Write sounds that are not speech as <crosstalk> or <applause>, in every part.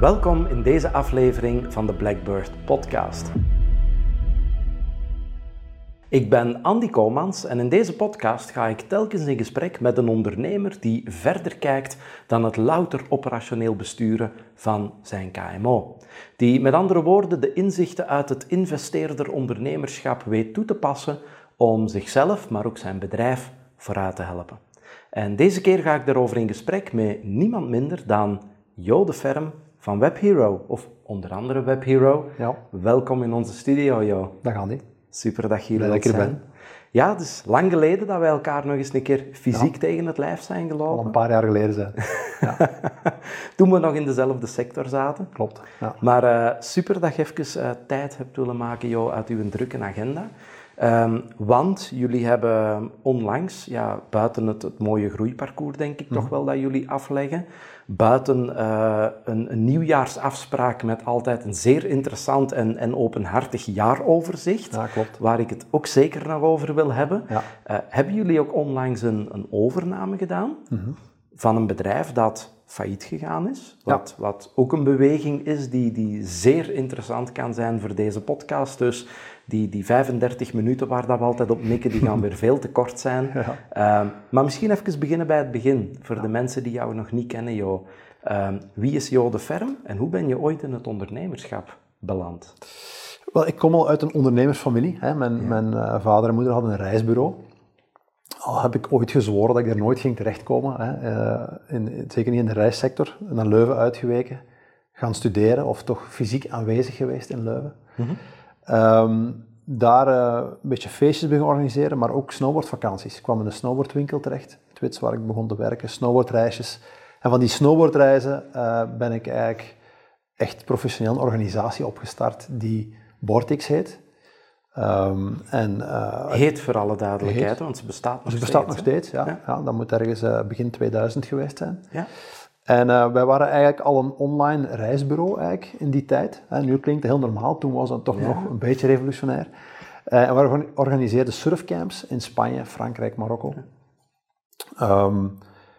Welkom in deze aflevering van de Blackbird Podcast. Ik ben Andy Komans en in deze podcast ga ik telkens in gesprek met een ondernemer die verder kijkt dan het louter operationeel besturen van zijn KMO. Die met andere woorden de inzichten uit het investeerder ondernemerschap weet toe te passen om zichzelf, maar ook zijn bedrijf vooruit te helpen. En deze keer ga ik daarover in gesprek met niemand minder dan Jo de Ferm van WebHero, of onder andere WebHero. Ja. Welkom in onze studio, Jo. Dag Andy. Super dat je hier Blij wilt dat ik er zijn. Ja, het is lang geleden dat wij elkaar nog eens een keer fysiek tegen het lijf zijn Al gelopen. een paar jaar geleden zijn. <laughs> Toen we nog in dezelfde sector zaten. Klopt. Ja. Maar eh, super dat je even eh, tijd hebt willen maken, Jo, uit uw drukke agenda. Ehm, want jullie hebben onlangs, ja, buiten het, het mooie groeiparcours denk ik Mhm. toch wel dat jullie afleggen, buiten eh, een, een nieuwjaarsafspraak met altijd een zeer interessant en, en openhartig jaaroverzicht, ja, klopt. waar ik het ook zeker nog over wil hebben, Ja. eh, hebben jullie ook onlangs een, een overname gedaan Mhm. van een bedrijf dat failliet gegaan is. Wat, wat ook een beweging is die, die zeer interessant kan zijn voor deze podcast. Dus die, die 35 minuten waar dat we altijd op mikken, die gaan weer <laughs> veel te kort zijn. Ja. Ehm, maar misschien even beginnen bij het begin. Voor de mensen die jou nog niet kennen, Jo. Ehm, wie is Jo de Ferm en hoe ben je ooit in het ondernemerschap beland? Wel, ik kom al uit een ondernemersfamilie. Hè. Mijn, mijn eh, vader en moeder hadden een reisbureau. Al heb ik ooit gezworen dat ik er nooit ging terechtkomen. Hè. Eh, in, zeker niet in de reissector. Naar Leuven uitgeweken. Gaan studeren of toch fysiek aanwezig geweest in Leuven. Ehm, daar eh, een beetje feestjes beginnen organiseren, maar ook snowboardvakanties. Ik kwam in een snowboardwinkel terecht, het Wits, waar ik begon te werken, snowboardreisjes. En van die snowboardreizen eh, ben ik eigenlijk echt professioneel een organisatie opgestart die Vortex heet. Ehm, en, eh, Heet voor alle duidelijkheid, Heet. want ze bestaat nog het bestaat nog steeds. steeds, ja. Ja. ja. dat moet ergens begin 2000 geweest zijn. Ja? En eh, wij waren eigenlijk al een online reisbureau eigenlijk in die tijd. Nu klinkt het heel normaal, toen was het toch Ja. nog een beetje revolutionair. Eh, en we organ- organiseerden surfcamps in Spanje, Frankrijk, Marokko. Ehm,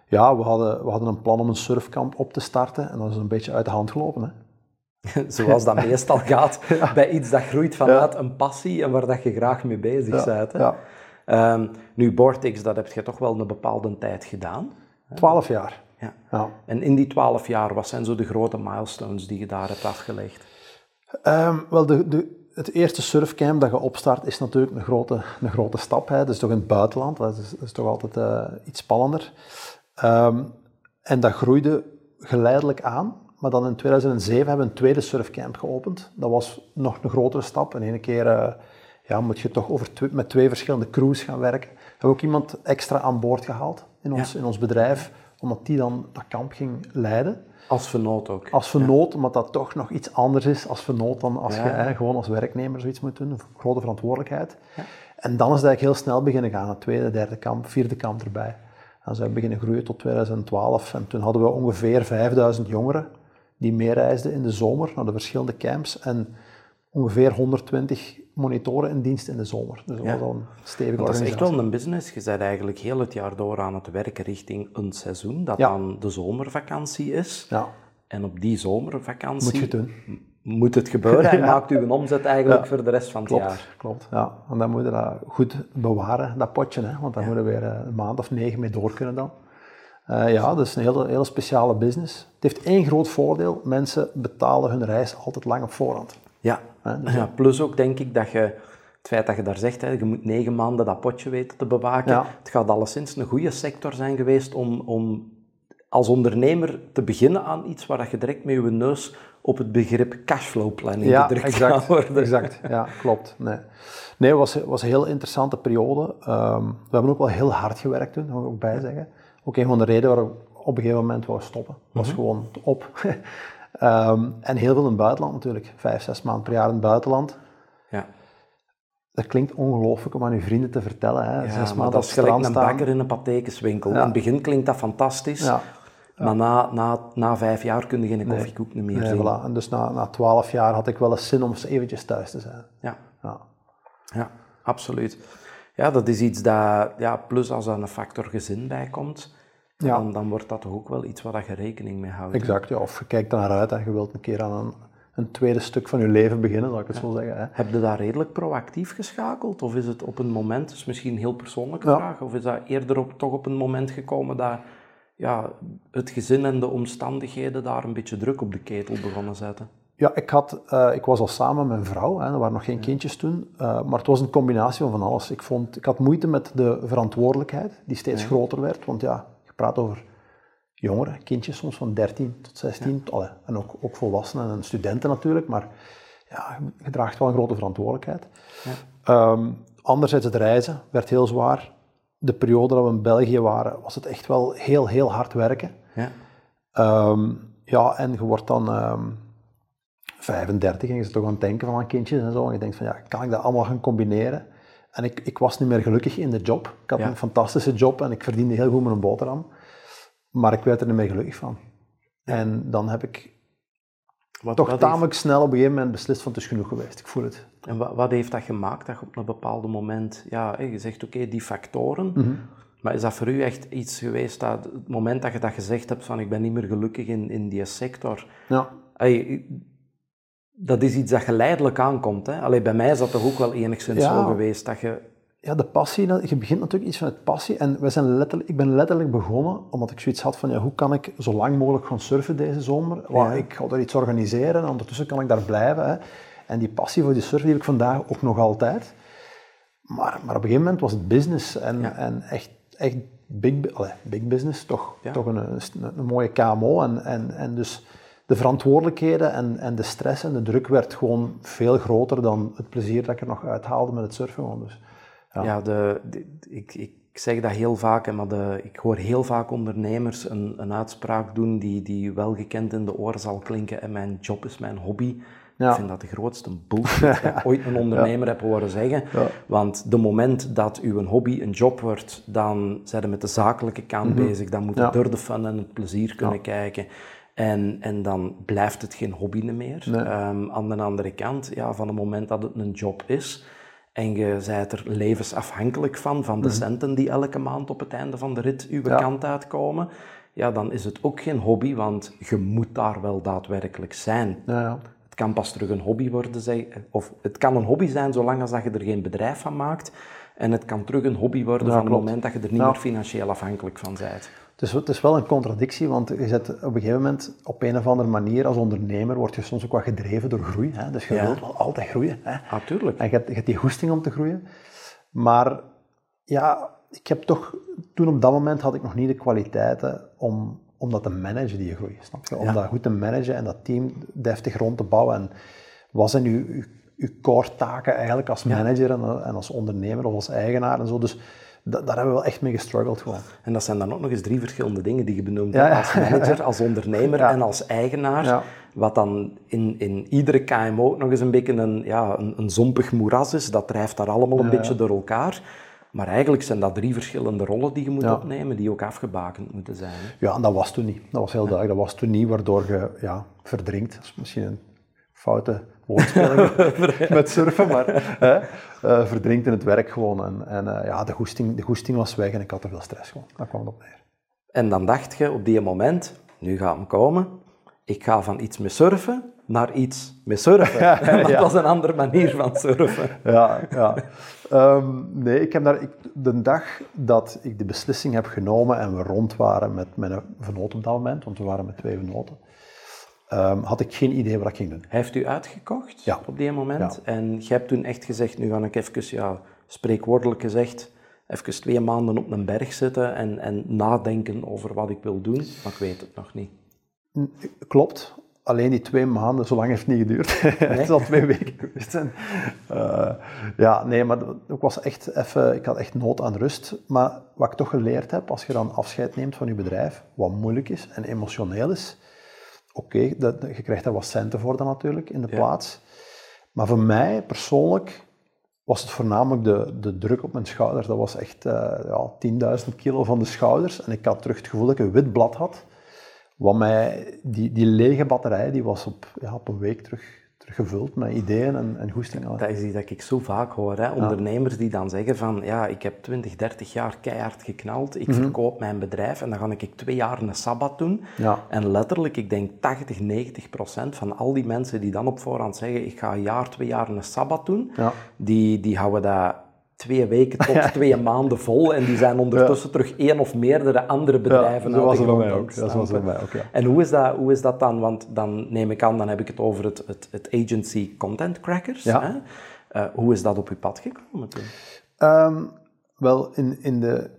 ja, we hadden, we hadden een plan om een surfkamp op te starten en dat is een beetje uit de hand gelopen. Hè. <laughs> Zoals dat meestal gaat <laughs> bij iets dat groeit vanuit een passie en waar dat je graag mee bezig bent. Hè? ja. Ehm, nu, Bortex, dat heb je toch wel een bepaalde tijd gedaan. Twaalf jaar. Ja. Ja. En in die twaalf jaar, wat zijn zo de grote milestones die je daar hebt afgelegd? Ehm, wel, de, de, het eerste surfcamp dat je opstart is natuurlijk een grote, een grote stap. Hè. Dat is toch in het buitenland, dat is, dat is toch altijd eh, iets spannender. Ehm, en dat groeide geleidelijk aan. Maar dan in 2007 hebben we een tweede surfcamp geopend. Dat was nog een grotere stap. En ene keer eh, ja, moet je toch over met twee verschillende crews gaan werken. We hebben ook iemand extra aan boord gehaald in ons, in ons bedrijf, omdat die dan dat kamp ging leiden. Als vernoot ook. Als vernoot, omdat dat toch nog iets anders is als vernoot dan als Ja. je hè, gewoon als werknemer zoiets moet doen. Een grote verantwoordelijkheid. En dan is het eigenlijk heel snel beginnen gaan. Het tweede, derde kamp, vierde kamp erbij. En hebben beginnen groeien tot 2012. En toen hadden we ongeveer 5000 jongeren die meereisden in de zomer naar de verschillende camps. En ongeveer 120 monitoren in dienst in de zomer. Dus dat Ja. was al een stevige Want dat is echt wel een business. Je bent eigenlijk heel het jaar door aan het werken richting een seizoen, dat Ja. dan de zomervakantie is. Ja, En op die zomervakantie moet je het doen. moet het gebeuren <laughs> en maakt u een omzet eigenlijk voor de rest van het Klopt, jaar. klopt. Ja. En dan moet je dat goed bewaren, dat potje. Hè? Want daar moeten we weer eh, een maand of negen mee door kunnen dan. Eh, ja, dat is een hele, hele speciale business. Het heeft één groot voordeel. Mensen betalen hun reis altijd lang op voorhand. Ja. Hè, dus ja, plus ook denk ik dat je, het feit dat je daar zegt, hè, je moet negen maanden dat potje weten te bewaken. Ja. Het gaat alleszins een goede sector zijn geweest om, om als ondernemer te beginnen aan iets waar dat je direct met je neus op het begrip cashflow planning Ja, gedrukt exact. gaat <laughs> worden. exact. Ja, klopt. Nee, nee het was, was een heel interessante periode. Ehm, we hebben ook wel heel hard gewerkt toen, moet ik ook bij zeggen. Ook een van de redenen waarom we op een gegeven moment wou stoppen. was gewoon op. Ehm, en heel veel in het buitenland natuurlijk. Vijf, zes maanden per jaar in het buitenland. Ja. Dat klinkt ongelooflijk om aan uw vrienden te vertellen. Hè. Ja, Zes maar maanden dat is gelijk een bakker in een patekenswinkel. Ja. In het begin klinkt dat fantastisch, Ja. maar na, na, na vijf jaar kun je geen koffiekoek meer Nee, zien. voilà. En dus na, na twaalf jaar had ik wel eens zin om eens eventjes thuis te zijn. Ja. Ja. Ja, absoluut. Ja, dat is iets dat, ja, plus als er een factor gezin bij komt, ja. dan, dan wordt dat toch ook wel iets waar je rekening mee houdt. Exact, ja. of je kijkt naar uit en je wilt een keer aan een, een tweede stuk van je leven beginnen, zal ik het zo zeggen. Hè. Heb je daar redelijk proactief geschakeld? Of is het op een moment, dus misschien een heel persoonlijke vraag, of is dat eerder op, toch op een moment gekomen dat ja, het gezin en de omstandigheden daar een beetje druk op de ketel begonnen zetten? Ja, ik, had, uh, ik was al samen met mijn vrouw, hè, er waren nog geen kindjes toen, uh, maar het was een combinatie van van alles. Ik, vond, ik had moeite met de verantwoordelijkheid, die steeds groter werd, want ja, praat over jongeren, kindjes soms van 13 tot 16, ja. allee, en ook, ook volwassenen en studenten natuurlijk, maar ja, je draagt wel een grote verantwoordelijkheid. Ja. Um, anderzijds het reizen werd heel zwaar. De periode dat we in België waren, was het echt wel heel, heel hard werken. Ja, um, ja en je wordt dan... Um, 35 en je zit toch aan het denken van aan kindjes en zo. En je denkt van ja, kan ik dat allemaal gaan combineren? En ik, ik was niet meer gelukkig in de job. Ik had een fantastische job en ik verdiende heel goed met een boterham. Maar ik werd er niet meer gelukkig van. En dan heb ik wat, toch tamelijk snel op een gegeven moment beslist van het is genoeg geweest. Ik voel het. En wat, wat heeft dat gemaakt dat je op een bepaald moment, ja, je zegt oké, die factoren, mhm. maar is dat voor u echt iets geweest dat het moment dat je dat gezegd hebt van ik ben niet meer gelukkig in, in die sector, ja dat is iets dat geleidelijk aankomt. Hè? Allee, bij mij is dat toch ook wel enigszins zo geweest dat je... Ja, de passie, je begint natuurlijk iets van het passie. En wij zijn letterlijk, ik ben letterlijk begonnen omdat ik zoiets had van, ja, hoe kan ik zo lang mogelijk gaan surfen deze zomer? Ja. Ik ga er iets organiseren en ondertussen kan ik daar blijven. Hè? En die passie voor die surfen die heb ik vandaag ook nog altijd. Maar, maar op een gegeven moment was het business en, en echt, echt big, allez, big business, toch, toch een, een, een, mooie KMO. En, en, en dus de verantwoordelijkheden en, en de stress en de druk werd gewoon veel groter dan het plezier dat ik er nog uithaalde met het surfen. Dus, ja, ja de, ik, ik zeg dat heel vaak, maar de, ik hoor heel vaak ondernemers een, een uitspraak doen die, die wel gekend in de oren zal klinken. En mijn job is mijn hobby. Ja. Ik vind dat de grootste bullshit dat ik <laughs> ooit een ondernemer heb horen zeggen. Want de moment dat uw hobby een job wordt, dan zijn we met de zakelijke kant mhm. bezig. Dan moet je door de fun en het plezier kunnen kijken. En, en dan blijft het geen hobby meer. Ehm, aan de andere kant, ja, van het moment dat het een job is en je bent er levensafhankelijk van, van de mhm. centen die elke maand op het einde van de rit uw kant uitkomen, ja, dan is het ook geen hobby, want je moet daar wel daadwerkelijk zijn. Ja, het kan pas terug een hobby worden, zeg, of het kan een hobby zijn zolang als dat je er geen bedrijf van maakt. En het kan terug een hobby worden van het moment dat je er niet meer financieel afhankelijk van bent. Dus het is wel een contradictie, want je zet op een gegeven moment op een of andere manier als ondernemer word je soms ook wat gedreven door groei. Hè? Dus je wilt wel altijd groeien. Hè? Natuurlijk. En je hebt, je hebt die goesting om te groeien. Maar ja, ik heb toch, toen op dat moment had ik nog niet de kwaliteiten om, om dat te managen, die groei. Snap je? Om dat goed te managen en dat team deftig rond te bouwen. En wat zijn uw, uw, uw core taken eigenlijk als manager en, en als ondernemer of als eigenaar en zo. Dus daar hebben we wel echt mee gestruggeld gewoon. En dat zijn dan ook nog eens drie verschillende dingen die je benoemt. Ja, Als manager, als ondernemer en als eigenaar. Wat dan in, in iedere KMO ook nog eens een beetje een, ja, een, een zompig moeras is. Dat drijft daar allemaal een beetje door elkaar. Maar eigenlijk zijn dat drie verschillende rollen die je moet opnemen, die ook afgebakend moeten zijn. Ja, en dat was toen niet. Dat was heel duidelijk. Dat was toen niet, waardoor je ja, verdrinkt. Dat is misschien een foute woordspeling <laughs> met surfen, maar hè, uh, verdrinkt in het werk gewoon. En, en uh, ja, de goesting, de goesting was weg en ik had te veel stress gewoon. Daar kwam het op neer. En dan dacht je op die moment, nu gaat hem komen, ik ga van iets met surfen naar iets met surfen. <laughs> ja, <laughs> dat was een andere manier van surfen. ja, ja. Um, nee, ik heb daar, ik, de dag dat ik de beslissing heb genomen en we rond waren met mijn vernoot op dat moment, want we waren met twee vernoten, um, had ik geen idee wat ik ging doen. Heeft u uitgekocht ja. op die moment? En je hebt toen echt gezegd, nu ga ik even, ja, spreekwoordelijk gezegd, even twee maanden op een berg zitten en, en nadenken over wat ik wil doen, maar ik weet het nog niet. Klopt. Alleen die twee maanden, zo lang heeft het niet geduurd. <laughs> het is al twee weken geweest. Uh, ja, nee, maar ik was echt even, ik had echt nood aan rust. Maar wat ik toch geleerd heb, als je dan afscheid neemt van je bedrijf, wat moeilijk is en emotioneel is, oké, je krijgt daar wat centen voor dan natuurlijk in de plaats. Maar voor mij persoonlijk was het voornamelijk de, de druk op mijn schouders. Dat was echt uh, ja, 10.000 kilo van de schouders. En ik had terug het gevoel dat ik een wit blad had. Wat mij, die, die lege batterij die was op, ja, op een week terug terug gevuld met ideeën en, en goestingen. Dat is iets dat ik zo vaak hoor. Hè? Ondernemers die dan zeggen van, ja, ik heb 20, 30 jaar keihard geknald, ik Mhm. verkoop mijn bedrijf en dan ga ik twee jaar een sabbat doen. Ja. En letterlijk, ik denk 80, 90 procent van al die mensen die dan op voorhand zeggen, ik ga een jaar, twee jaar een sabbat doen, Ja. die, die houden dat twee weken tot twee maanden vol en die zijn ondertussen terug één of meerdere andere bedrijven zo uit was het bij mij ook. Dat was bij mij ook, ja. En hoe is, dat, hoe is dat dan? Want dan neem ik aan, dan heb ik het over het, het, het agency Content Crackers. Ja. Hè? Eh, hoe is dat op uw pad gekomen toen? Ehm, wel, in, in de,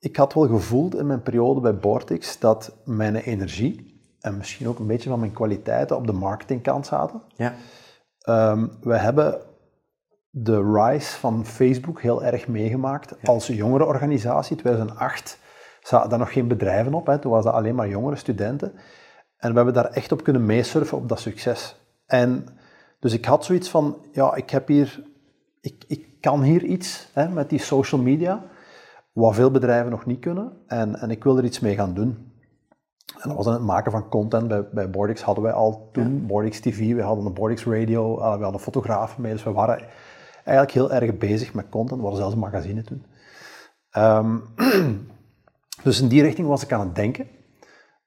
ik had wel gevoeld in mijn periode bij Bortix dat mijn energie en misschien ook een beetje van mijn kwaliteiten op de marketingkant zaten. Ja. Ehm, we hebben de rise van Facebook heel erg meegemaakt als jongere organisatie. 2008 zaten daar nog geen bedrijven op, hè. toen was dat alleen maar jongere studenten. En we hebben daar echt op kunnen meesurfen op dat succes. En dus ik had zoiets van, ja, ik heb hier, ik, ik kan hier iets hè, met die social media, wat veel bedrijven nog niet kunnen. En, en ik wil er iets mee gaan doen. En dat was dan het maken van content. Bij, bij Bordix hadden wij al toen Bordix TV, we hadden een Bordix Radio, we hadden fotografen mee. Dus we waren eigenlijk heel erg bezig met content. Hadden zelfs een magazine toen. Ehm, <clears throat> dus in die richting was ik aan het denken.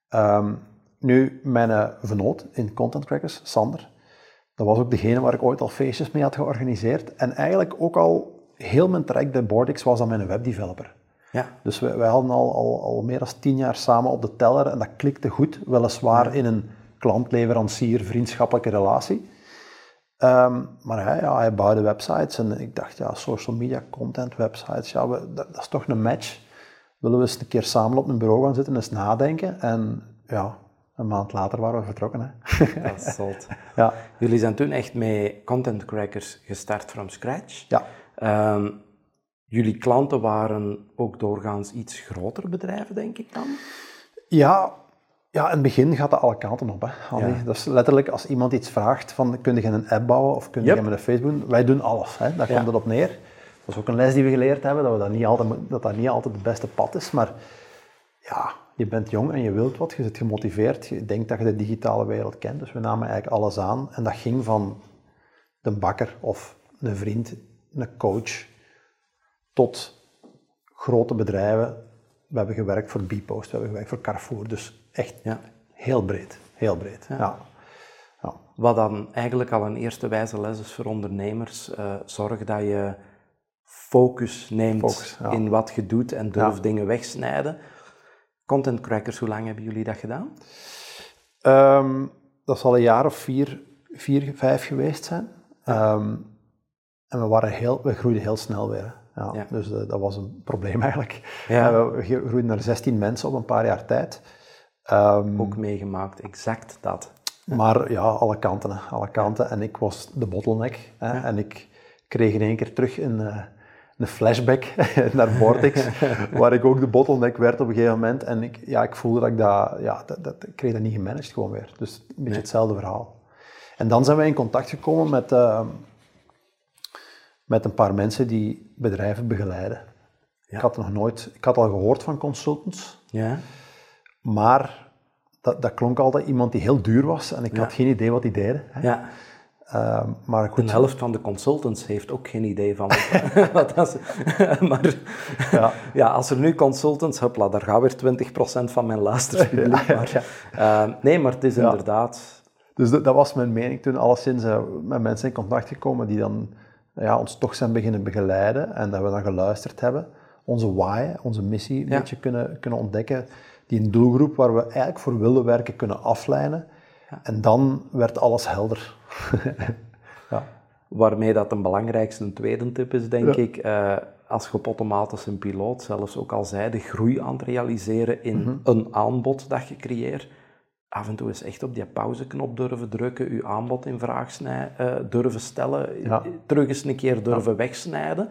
Ehm, nu, mijn vernoot in Content Crackers, Sander, dat was ook degene waar ik ooit al feestjes mee had georganiseerd. En eigenlijk ook al heel mijn traject bij Bordix was aan mijn webdeveloper. Ja. Dus wij, wij hadden al, al, al meer dan tien jaar samen op de teller en dat klikte goed, weliswaar in een klant-leverancier vriendschappelijke relatie. Ehm, maar hij, ja, hij bouwde websites en ik dacht, ja, social media, content, websites, ja, we, dat, dat is toch een match. Willen we eens een keer samen op een bureau gaan zitten en eens nadenken? En ja, een maand later waren we vertrokken. Hè. <laughs> Dat is zot. <laughs> ja, Jullie zijn toen echt met Content Crackers gestart from scratch. ja. Ehm, jullie klanten waren ook doorgaans iets grotere bedrijven, denk ik dan? Ja, ja, in het begin gaat dat alle kanten op. Hè. Ja. Dat is letterlijk als iemand iets vraagt van kun je een app bouwen of kun je Yep. met een Facebook doen, wij doen alles. Hè. Daar Ja. komt het op neer. Dat is ook een les die we geleerd hebben, dat we dat, niet altijd, dat dat niet altijd het beste pad is. Maar ja, je bent jong en je wilt wat, je zit gemotiveerd, je denkt dat je de digitale wereld kent. Dus we namen eigenlijk alles aan en dat ging van de bakker of een vriend, een coach, tot grote bedrijven. We hebben gewerkt voor Bpost, we hebben gewerkt voor Carrefour. Dus echt Ja. heel breed, heel breed. Ja. Ja. Wat dan eigenlijk al een eerste wijze les is voor ondernemers. eh, zorg dat je focus neemt Focus, ja. in wat je doet en durf Ja. dingen wegsnijden. Content Crackers, hoe lang hebben jullie dat gedaan? Ehm, dat zal een jaar of vier, vier vijf geweest zijn. Ehm, en we, waren heel, we groeiden heel snel weer. Ja. Dus eh, dat was een probleem <laughs> eigenlijk. Ja. Eh, we groeiden naar 16 mensen op een paar jaar tijd. Ehm, Ook meegemaakt, exact dat. Maar ja, alle kanten, alle kanten. En ik was de bottleneck. Hè, En ik kreeg in één keer terug een, eh, een flashback <laughs> naar Vortex, <laughs> waar ik ook de bottleneck werd op een gegeven moment. En ik, ja, ik voelde dat ik dat, ja, dat, dat, ik kreeg dat niet gemanaged gewoon weer. Dus een beetje Nee. hetzelfde verhaal. En dan zijn wij in contact gekomen met, eh, met een paar mensen die bedrijven begeleiden. Ja. Ik had nog nooit, ik had al gehoord van consultants, Ja? Maar dat, dat klonk altijd iemand die heel duur was en ik Ja. had geen idee wat die deden. hè. Ja. Ehm, maar goed, Een helft van de consultants heeft ook geen idee van <laughs> wat, dat is. <laughs> Maar Ja. <laughs> ja, als er nu consultants, hopla, daar gaat weer 20% van mijn luisterpubliek. Ja, maar, eh, nee, maar het is inderdaad... Dus dat, dat was mijn mening toen, alleszins uh, met mensen in contact gekomen die dan ja, ons toch zijn beginnen begeleiden en dat we dan geluisterd hebben. Onze why, onze missie een beetje kunnen, kunnen ontdekken. Die een doelgroep waar we eigenlijk voor willen werken kunnen aflijnen. En dan werd alles helder. <laughs> ja. Waarmee dat een belangrijkste een tweede tip is, denk Ja. ik. eh, als je op automatisch een piloot zelfs ook al zei, de groei aan het realiseren in Mhm. een aanbod dat je creëert. Af en toe eens echt op die pauzeknop durven drukken, je aanbod in vraag snij- eh, durven stellen, terug eens een keer durven wegsnijden.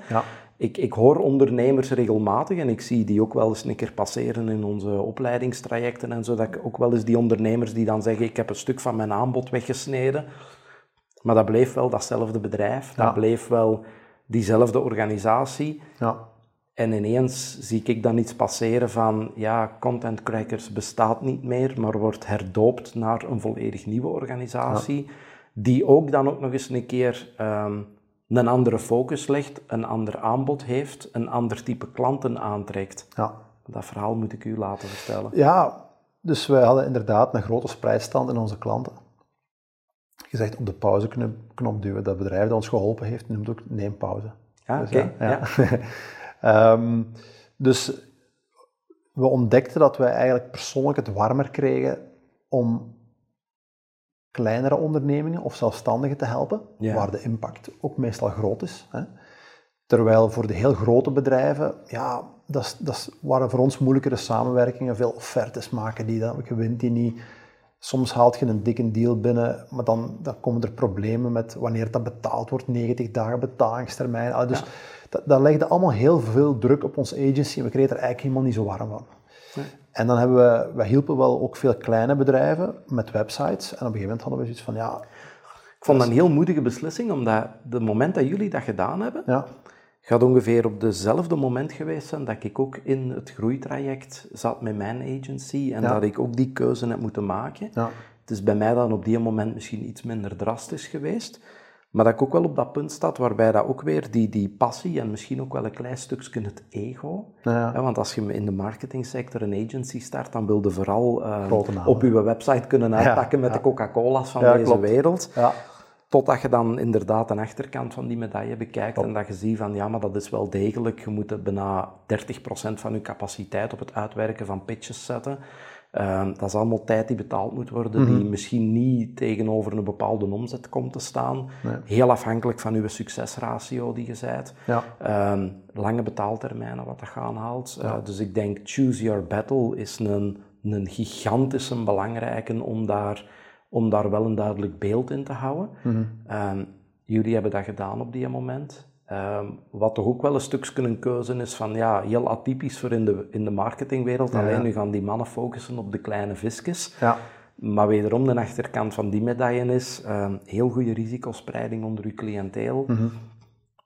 Ik, ik hoor ondernemers regelmatig en ik zie die ook wel eens een keer passeren in onze opleidingstrajecten en zo, dat ik ook wel eens die ondernemers die dan zeggen, ik heb een stuk van mijn aanbod weggesneden, maar dat bleef wel datzelfde bedrijf, Ja. dat bleef wel diezelfde organisatie. Ja. En ineens zie ik dan iets passeren van, ja, Content Crackers bestaat niet meer, maar wordt herdoopt naar een volledig nieuwe organisatie. die ook dan ook nog eens een keer ehm, een andere focus legt, een ander aanbod heeft, een ander type klanten aantrekt. Ja. Dat verhaal moet ik u laten vertellen. Ja, dus wij hadden inderdaad een grote spreidstand in onze klanten. Gezegd op de pauzeknop duwen. Dat bedrijf dat ons geholpen heeft, noemt ook neem pauze. Ja, Dus oké. ja, ja. <laughs> Ehm, dus we ontdekten dat wij eigenlijk persoonlijk het warmer kregen om kleinere ondernemingen of zelfstandigen te helpen, Ja. waar de impact ook meestal groot is. Hè. Terwijl voor de heel grote bedrijven, ja, dat, is- dat is- waren voor ons moeilijkere samenwerkingen, veel offertes maken die dan, je wint die niet. Soms haalt je een dikke deal binnen, maar dan, dan komen er problemen met wanneer dat betaald wordt, 90 dagen betalingstermijn. Ah, Dus dat, dat legde allemaal heel veel druk op onze agency en we kregen er eigenlijk helemaal niet zo warm van. En dan hebben we, we hielpen wel ook veel kleine bedrijven met websites. En op een gegeven moment hadden we zoiets van, ja, Ik vond dat een heel moedige beslissing, omdat de moment dat jullie dat gedaan hebben, ja, gaat ongeveer op dezelfde moment geweest zijn dat ik ook in het groeitraject zat met mijn agency en Ja. dat ik ook die keuze heb moeten maken. ja, Het is bij mij dan op die moment misschien iets minder drastisch geweest, maar dat ik ook wel op dat punt staat waarbij dat ook weer die, die passie en misschien ook wel een klein stukje het ego, ja, hè, want als je in de marketingsector een agency start, dan wil je vooral eh, op je website kunnen uitpakken met ja. de Coca-Cola's van Ja, deze klopt. wereld. ja, Totdat je dan inderdaad de achterkant van die medaille bekijkt en dat je ziet van ja, maar dat is wel degelijk, je moet bijna 30% van je capaciteit op het uitwerken van pitches zetten. Ehm, dat is allemaal tijd die betaald moet worden, die misschien niet tegenover een bepaalde omzet komt te staan. Heel afhankelijk van je succesratio die je zijt. ja. Ehm, lange betaaltermijnen, wat dat gaan haalt. Eh, dus ik denk, choose your battle is een, een gigantische belangrijke om daar, om daar wel een duidelijk beeld in te houden. Ehm, jullie hebben dat gedaan op die moment. Ehm, wat toch ook wel een stukje een keuze is van, ja, heel atypisch voor in de, in de marketingwereld. Alleen nu gaan die mannen focussen op de kleine visjes. ja. Maar wederom, de achterkant van die medaille is ehm, heel goede risicospreiding onder uw cliënteel.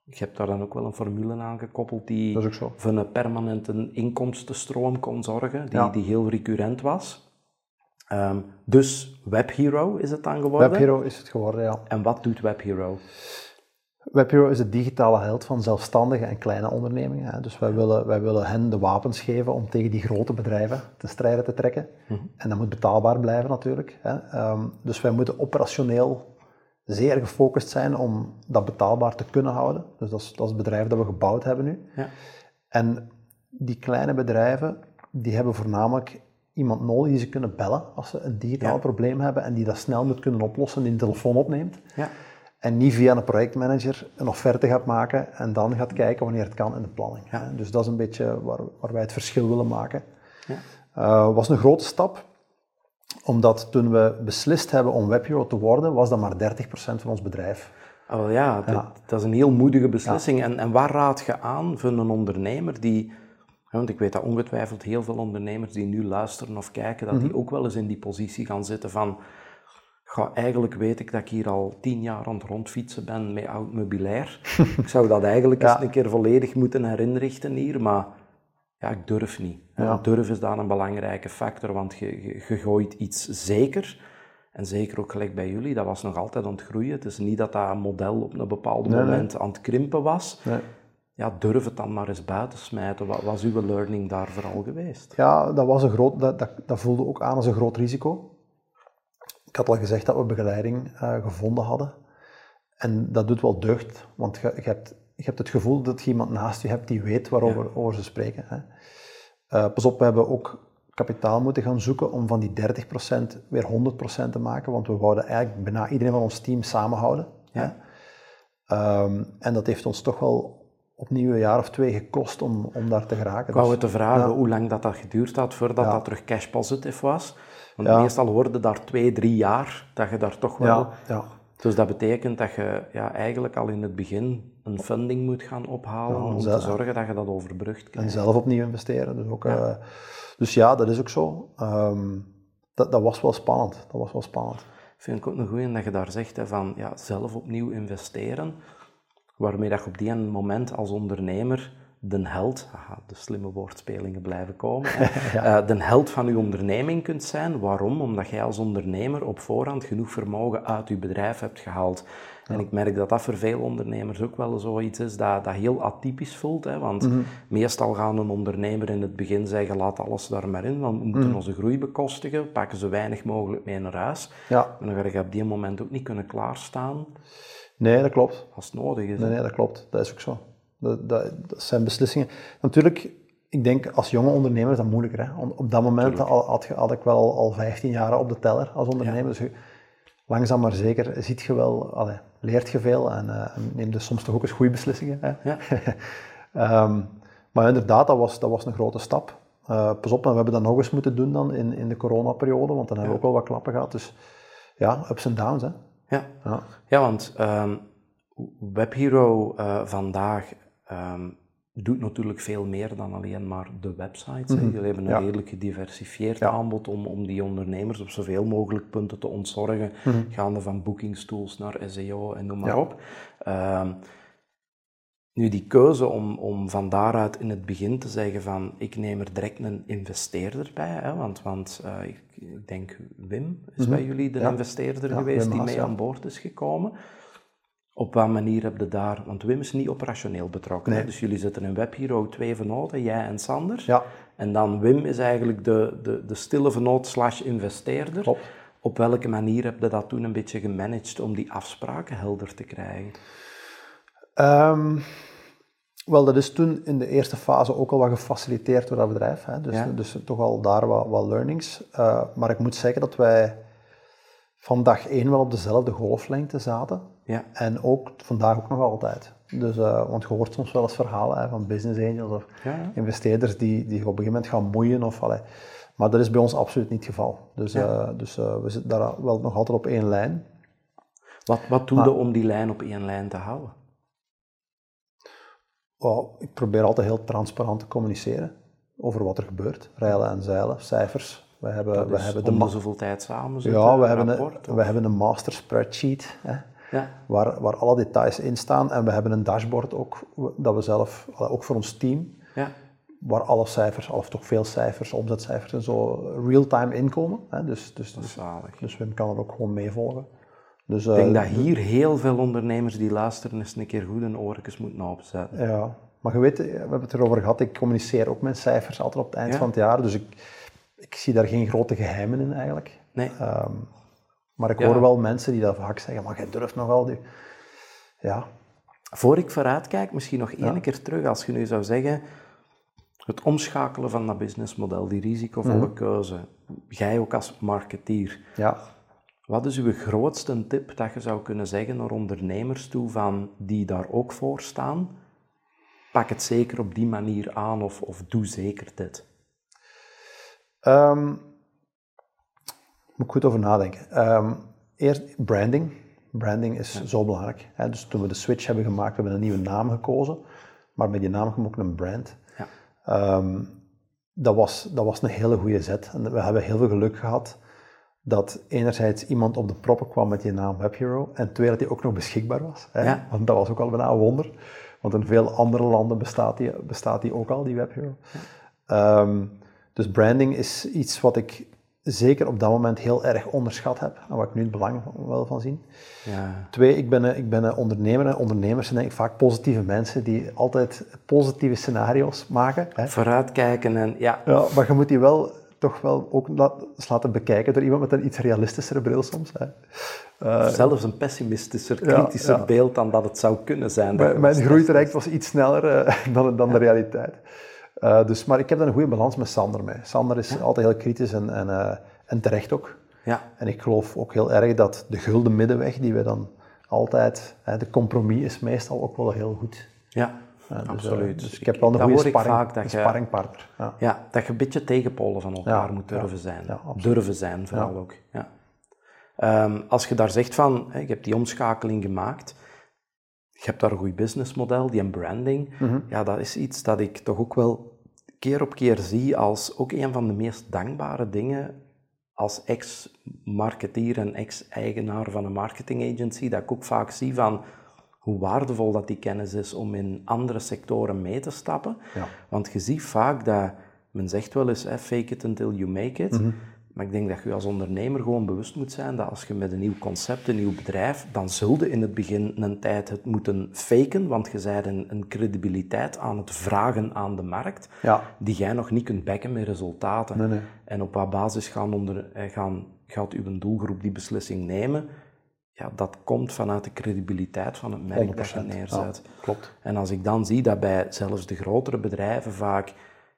Je hebt daar dan ook wel een formule aan gekoppeld die voor een permanente inkomstenstroom kon zorgen, die, die heel recurrent was. Ehm, dus WebHero is het dan geworden. WebHero is het geworden, ja. En wat doet WebHero? WebHero is het digitale held van zelfstandige en kleine ondernemingen. Hè. Dus wij willen, wij willen hen de wapens geven om tegen die grote bedrijven te strijden te trekken. En dat moet betaalbaar blijven natuurlijk. Hè. Ehm, dus wij moeten operationeel zeer gefocust zijn om dat betaalbaar te kunnen houden. Dus dat is, dat is het bedrijf dat we gebouwd hebben nu. Ja. En die kleine bedrijven, die hebben voornamelijk iemand nodig die ze kunnen bellen als ze een digitaal Ja. probleem hebben en die dat snel moet kunnen oplossen, die een telefoon opneemt. Ja. En niet via een projectmanager een offerte gaat maken en dan gaat kijken wanneer het kan in de planning. Dus dat is een beetje waar, waar wij het verschil willen maken. Ja. Eh, was een grote stap, omdat toen we beslist hebben om WebHero te worden, was dat maar 30% van ons bedrijf. Oh, ja, dat, Ja. dat is een heel moedige beslissing. En, en waar raad je aan voor een ondernemer die... Want ik weet dat ongetwijfeld heel veel ondernemers die nu luisteren of kijken, dat die ook wel eens in die positie gaan zitten van... Ga, eigenlijk weet ik dat ik hier al tien jaar aan het rondfietsen ben met oud meubilair. <laughs> ik zou dat eigenlijk Ja. eens een keer volledig moeten herinrichten hier, maar ja, ik durf niet. Ja. Durf is dan een belangrijke factor, want je, je, je gooit iets zeker. En zeker ook gelijk bij jullie, dat was nog altijd aan het groeien. Het is niet dat dat model op een bepaald Nee, nee. moment aan het krimpen was. Nee. Ja, durf het dan maar eens buiten smijten. Wat was uw learning daar vooral geweest? Ja, dat, was een groot, dat, dat, dat voelde ook aan als een groot risico. Ik had al gezegd dat we begeleiding eh, gevonden hadden. En dat doet wel deugd, want je, je, hebt, je hebt het gevoel dat je iemand naast je hebt die weet waarover over ze spreken. Hè. Eh, pas op, we hebben ook kapitaal moeten gaan zoeken om van die 30% weer 100% te maken, want we wouden eigenlijk bijna iedereen van ons team samenhouden. Ja. Hè. Ehm, en dat heeft ons toch wel opnieuw een jaar of twee gekost om, om daar te geraken. Ik wou Dus- het te vragen hoe lang dat, dat geduurd had voordat Ja. dat terug cash positive was. Want Ja. meestal hoorde daar twee, drie jaar dat je daar toch wel... ja. Dus dat betekent dat je ja, eigenlijk al in het begin een funding moet gaan ophalen om zelf- te zorgen dat je dat overbrugt En krijgt. zelf opnieuw investeren. Dus, ook, Ja. eh, dus ja, dat is ook zo. Ehm, dat, dat was wel spannend. Dat was wel spannend. Vind ik ook een goeie dat je daar zegt hè, van ja, zelf opnieuw investeren. Waarmee dat je op die moment als ondernemer de held, aha, de slimme woordspelingen blijven komen, <laughs> eh, de held van uw onderneming kunt zijn. Waarom? Omdat jij als ondernemer op voorhand genoeg vermogen uit je bedrijf hebt gehaald. En ik merk dat dat voor veel ondernemers ook wel zoiets is dat, dat heel atypisch voelt. Hè? Want Mhm. meestal gaan een ondernemer in het begin zeggen, laat alles daar maar in, want we moeten Mhm. onze groei bekostigen, pakken zo weinig mogelijk mee naar huis. Ja, En dan ga je op die moment ook niet kunnen klaarstaan nee, dat klopt. als het nodig is. Nee, nee, dat klopt. Dat is ook zo. Dat, dat, dat zijn beslissingen. Natuurlijk, ik denk als jonge ondernemer is dat moeilijker. Hè? Op dat moment al, had, had ik wel al, al 15 jaar op de teller als ondernemer. Dus je- langzaam maar zeker ziet je wel, allee, leert je veel en, en neemt dus soms toch ook eens goede beslissingen. Hè? Ja. <laughs> Ehm, maar inderdaad, dat was, dat was een grote stap. Eh, pas op, en we hebben dat nog eens moeten doen dan in, in de coronaperiode, want dan hebben we ook wel wat klappen gehad. Dus ja, ups en downs. Hè? Ja. Ja. Ja, want ehm WebHero eh, vandaag ehm, doet natuurlijk veel meer dan alleen maar de websites. hè. Jullie hebben een Mhm. Ja. redelijk gediversifieerd Ja. aanbod om, om die ondernemers op zoveel mogelijk punten te ontzorgen, gaande van boekingstools naar SEO en noem maar Mhm. Ja. op. Ehm, nu, die keuze om, om van daaruit in het begin te zeggen van ik neem er direct een investeerder bij, hè, want, want eh, ik, ik denk Wim is bij jullie de Mhm. Investeerder geweest die mee aan boord is gekomen. Op wat manier heb je daar, want Wim is niet operationeel betrokken, Nee. dus jullie zitten in WebHero twee venoten, jij en Sander. ja, En dan Wim is eigenlijk de, de, de stille venoot slash investeerder. klopt. Op welke manier heb je dat toen een beetje gemanaged om die afspraken helder te krijgen? Ehm, wel, dat is toen in de eerste fase ook al wat gefaciliteerd door dat bedrijf. Hè? Dus, Ja. dus toch al daar wat, wat learnings. Eh, maar ik moet zeggen dat wij van dag één wel op dezelfde golflengte zaten. Ja, En ook vandaag ook nog altijd. Dus, eh, want je hoort soms wel eens verhalen hè, van business angels of Ja. investeerders die, die op een gegeven moment gaan moeien. Of, allee. Maar dat is bij ons absoluut niet het geval. Dus, Ja. eh, dus eh, we zitten daar wel nog altijd op één lijn. Wat, wat doe Maar- je om die lijn op één lijn te houden? Wel, ik probeer altijd heel transparant te communiceren over wat er gebeurt. Rijlen en zeilen, cijfers. We hebben, Dat we hebben de zoveel tijd samen zitten, ja, we een hebben, rapport, een, we hebben een master spreadsheet hè, Ja, waar, waar alle details in staan. En we hebben een dashboard ook, dat we zelf, ook voor ons team, ja, waar alle cijfers, of toch veel cijfers, omzetcijfers en zo, real-time inkomen. Hè. Dus, dus, dus, dus Wim kan er ook gewoon meevolgen. Dus, Ik eh, denk dat hier heel veel ondernemers die luisteren eens een keer goed hun oortjes moeten opzetten. Ja, maar je weet, we hebben het erover gehad, ik communiceer ook mijn cijfers altijd op het eind Ja. van het jaar, dus ik, ik zie daar geen grote geheimen in eigenlijk. Nee, Ehm, maar ik Ja. hoor wel mensen die dat vaak zeggen, maar jij durft nogal die... Ja, voor ik vooruit kijk, misschien nog één keer terug, als je nu zou zeggen, het omschakelen van dat businessmodel, die risicovolle Mhm. keuze, jij ook als marketeer, ja. wat is uw grootste tip dat je zou kunnen zeggen naar ondernemers toe van die daar ook voor staan? Pak het zeker op die manier aan of, of doe zeker dit. Ehm, moet ik goed over nadenken. Ehm, eerst branding. Branding is zo belangrijk. Hè? Dus toen we de switch hebben gemaakt, we hebben een nieuwe naam gekozen, maar met die naam hebben we ook een brand. Ja. Ehm, dat, was, dat was een hele goede zet. En we hebben heel veel geluk gehad dat enerzijds iemand op de proppen kwam met die naam WebHero en twee, dat die ook nog beschikbaar was. Hè? Ja. Want dat was ook al bijna een wonder. Want in veel andere landen bestaat die, bestaat die ook al, die WebHero. Dus branding is iets wat ik zeker op dat moment heel erg onderschat heb en wat ik nu het belang van- wel van zie. Ja, Twee, ik ben een, ik ben een ondernemer en ondernemers zijn eigenlijk vaak positieve mensen die altijd positieve scenario's maken. Hè? vooruitkijken en ja, Ja, maar je moet die wel toch wel ook laten bekijken door iemand met een iets realistischere bril soms. Hè. Eh, zelfs een pessimistischer, kritischer ja. beeld dan dat het zou kunnen zijn. mijn mijn groeitraject was iets sneller eh, <laughs> dan, dan de realiteit. Eh, dus, maar ik heb daar een goede balans met Sander mee. Sander is altijd heel kritisch en, en, eh, en terecht ook. Ja, En ik geloof ook heel erg dat de gulden middenweg die we dan altijd, hè, de compromis is meestal ook wel heel goed. ja, Ja, dus, eh, absoluut. dus ik heb wel een goede ik sparring, dat je- sparringpartner. Ja. Ja, dat je een beetje tegenpolen van elkaar moet durven zijn. durven zijn vooral ook. Ja. Ehm, als je daar zegt van, hè, je hebt die omschakeling gemaakt, je hebt daar een goed businessmodel, die branding, Mhm. ja, dat is iets dat ik toch ook wel keer op keer zie als ook een van de meest dankbare dingen als ex-marketeer en ex-eigenaar van een marketing agency, dat ik ook vaak zie van, hoe waardevol dat die kennis is om in andere sectoren mee te stappen. Ja. Want je ziet vaak dat, men zegt wel eens, hè, fake it until you make it. Mhm. Maar ik denk dat je als ondernemer gewoon bewust moet zijn dat als je met een nieuw concept, een nieuw bedrijf, dan zul je in het begin een tijd het moeten faken, want je bent een, een credibiliteit aan het vragen aan de markt, Ja. die jij nog niet kunt bekken met resultaten. Nee, nee. En op wat basis gaan onder, eh, gaan, gaat uw doelgroep die beslissing nemen? Ja, dat komt vanuit de credibiliteit van het merk dat je 100%. neerzet. Ja, klopt. En als ik dan zie dat bij zelfs de grotere bedrijven vaak,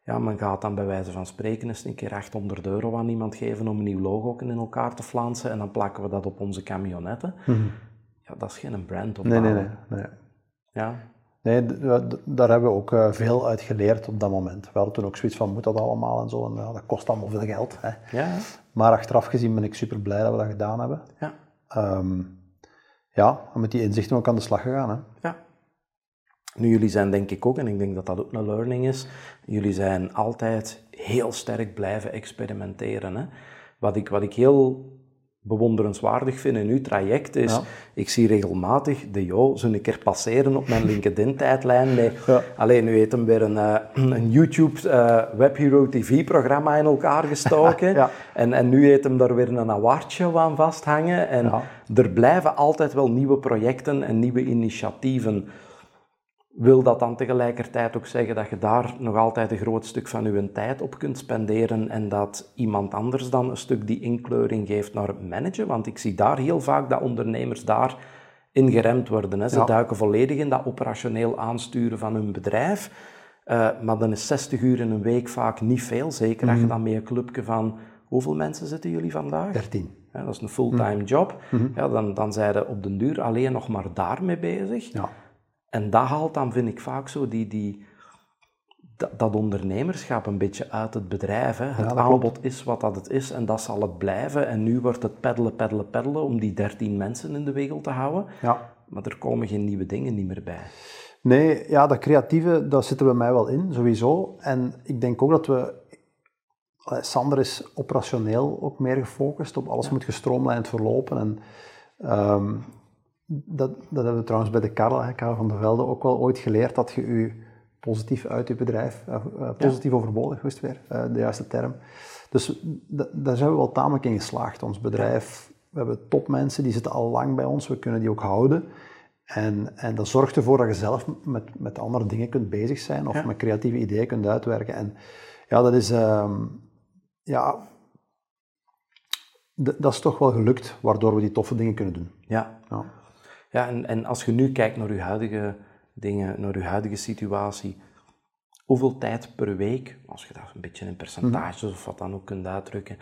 ja, men gaat dan bij wijze van spreken eens een keer 800 euro aan iemand geven om een nieuw logo in elkaar te flansen en dan plakken we dat op onze camionetten. Ja, dat is geen brand Mhm. Nee, nee, nee. nee. Ja, Nee, daar hebben we ook eh, veel uit geleerd op dat moment. We hadden toen ook zoiets van, moet dat allemaal en zo, en ja, dat kost allemaal veel geld. Hè. ja, Maar achteraf gezien ben ik super blij dat we dat gedaan hebben. ja, Ehm, ja, en met die inzichten ook aan de slag gegaan. Hè. ja. Nu, jullie zijn denk ik ook, en ik denk dat dat ook een learning is, jullie zijn altijd heel sterk blijven experimenteren. Hè? Wat, ik, wat ik heel bewonderenswaardig vind in uw traject is, Ja. ik zie regelmatig de Jo zo een keer passeren op mijn LinkedIn-tijdlijn Ja. alleen nu heeft hem weer een, eh, een YouTube eh, Web Hero TV-programma in elkaar gestoken <laughs> Ja. en, en nu heeft hem daar weer een awardshow aan vasthangen en er blijven altijd wel nieuwe projecten en nieuwe initiatieven. Wil dat dan tegelijkertijd ook zeggen dat je daar nog altijd een groot stuk van je tijd op kunt spenderen en dat iemand anders dan een stuk die inkleuring geeft naar het managen? Want ik zie daar heel vaak dat ondernemers daar in geremd worden. Hè. Ze Ja. duiken volledig in dat operationeel aansturen van hun bedrijf. Eh, maar dan is 60 uur in een week vaak niet veel. Zeker als je dan met een clubje van... Hoeveel mensen zitten jullie vandaag? 13. Ja, dat is een fulltime job. Ja, dan, dan zijn ze op den duur alleen nog maar daarmee bezig. Ja. En dat haalt dan, vind ik, vaak zo die, die, dat, dat ondernemerschap een beetje uit het bedrijf. Hè. Het klopt. aanbod is wat dat het is en dat zal het blijven. En nu wordt het peddelen, peddelen, peddelen om die 13 mensen in de wegel te houden. ja. Maar er komen geen nieuwe dingen niet meer bij. Nee, ja, dat creatieve, dat zit er bij mij wel in, sowieso. En ik denk ook dat we... Sander is operationeel ook meer gefocust op alles moet gestroomlijnd verlopen. En ehm, dat, dat hebben we trouwens bij de Karel, van der Velde, ook wel ooit geleerd, dat je je positief uit je bedrijf, eh, eh, positief overbodig, wist weer, eh, de juiste term. Dus da- daar zijn we wel tamelijk in geslaagd. Ons bedrijf, we hebben topmensen, die zitten al lang bij ons, we kunnen die ook houden. En, en dat zorgt ervoor dat je zelf met, met andere dingen kunt bezig zijn of Ja. met creatieve ideeën kunt uitwerken. En ja, dat is, ehm, ja, dat is toch wel gelukt, waardoor we die toffe dingen kunnen doen. Ja, Ja. Ja en, en als je nu kijkt naar je huidige dingen, naar je huidige situatie, hoeveel tijd per week, als je dat een beetje in percentages of wat dan ook kunt uitdrukken,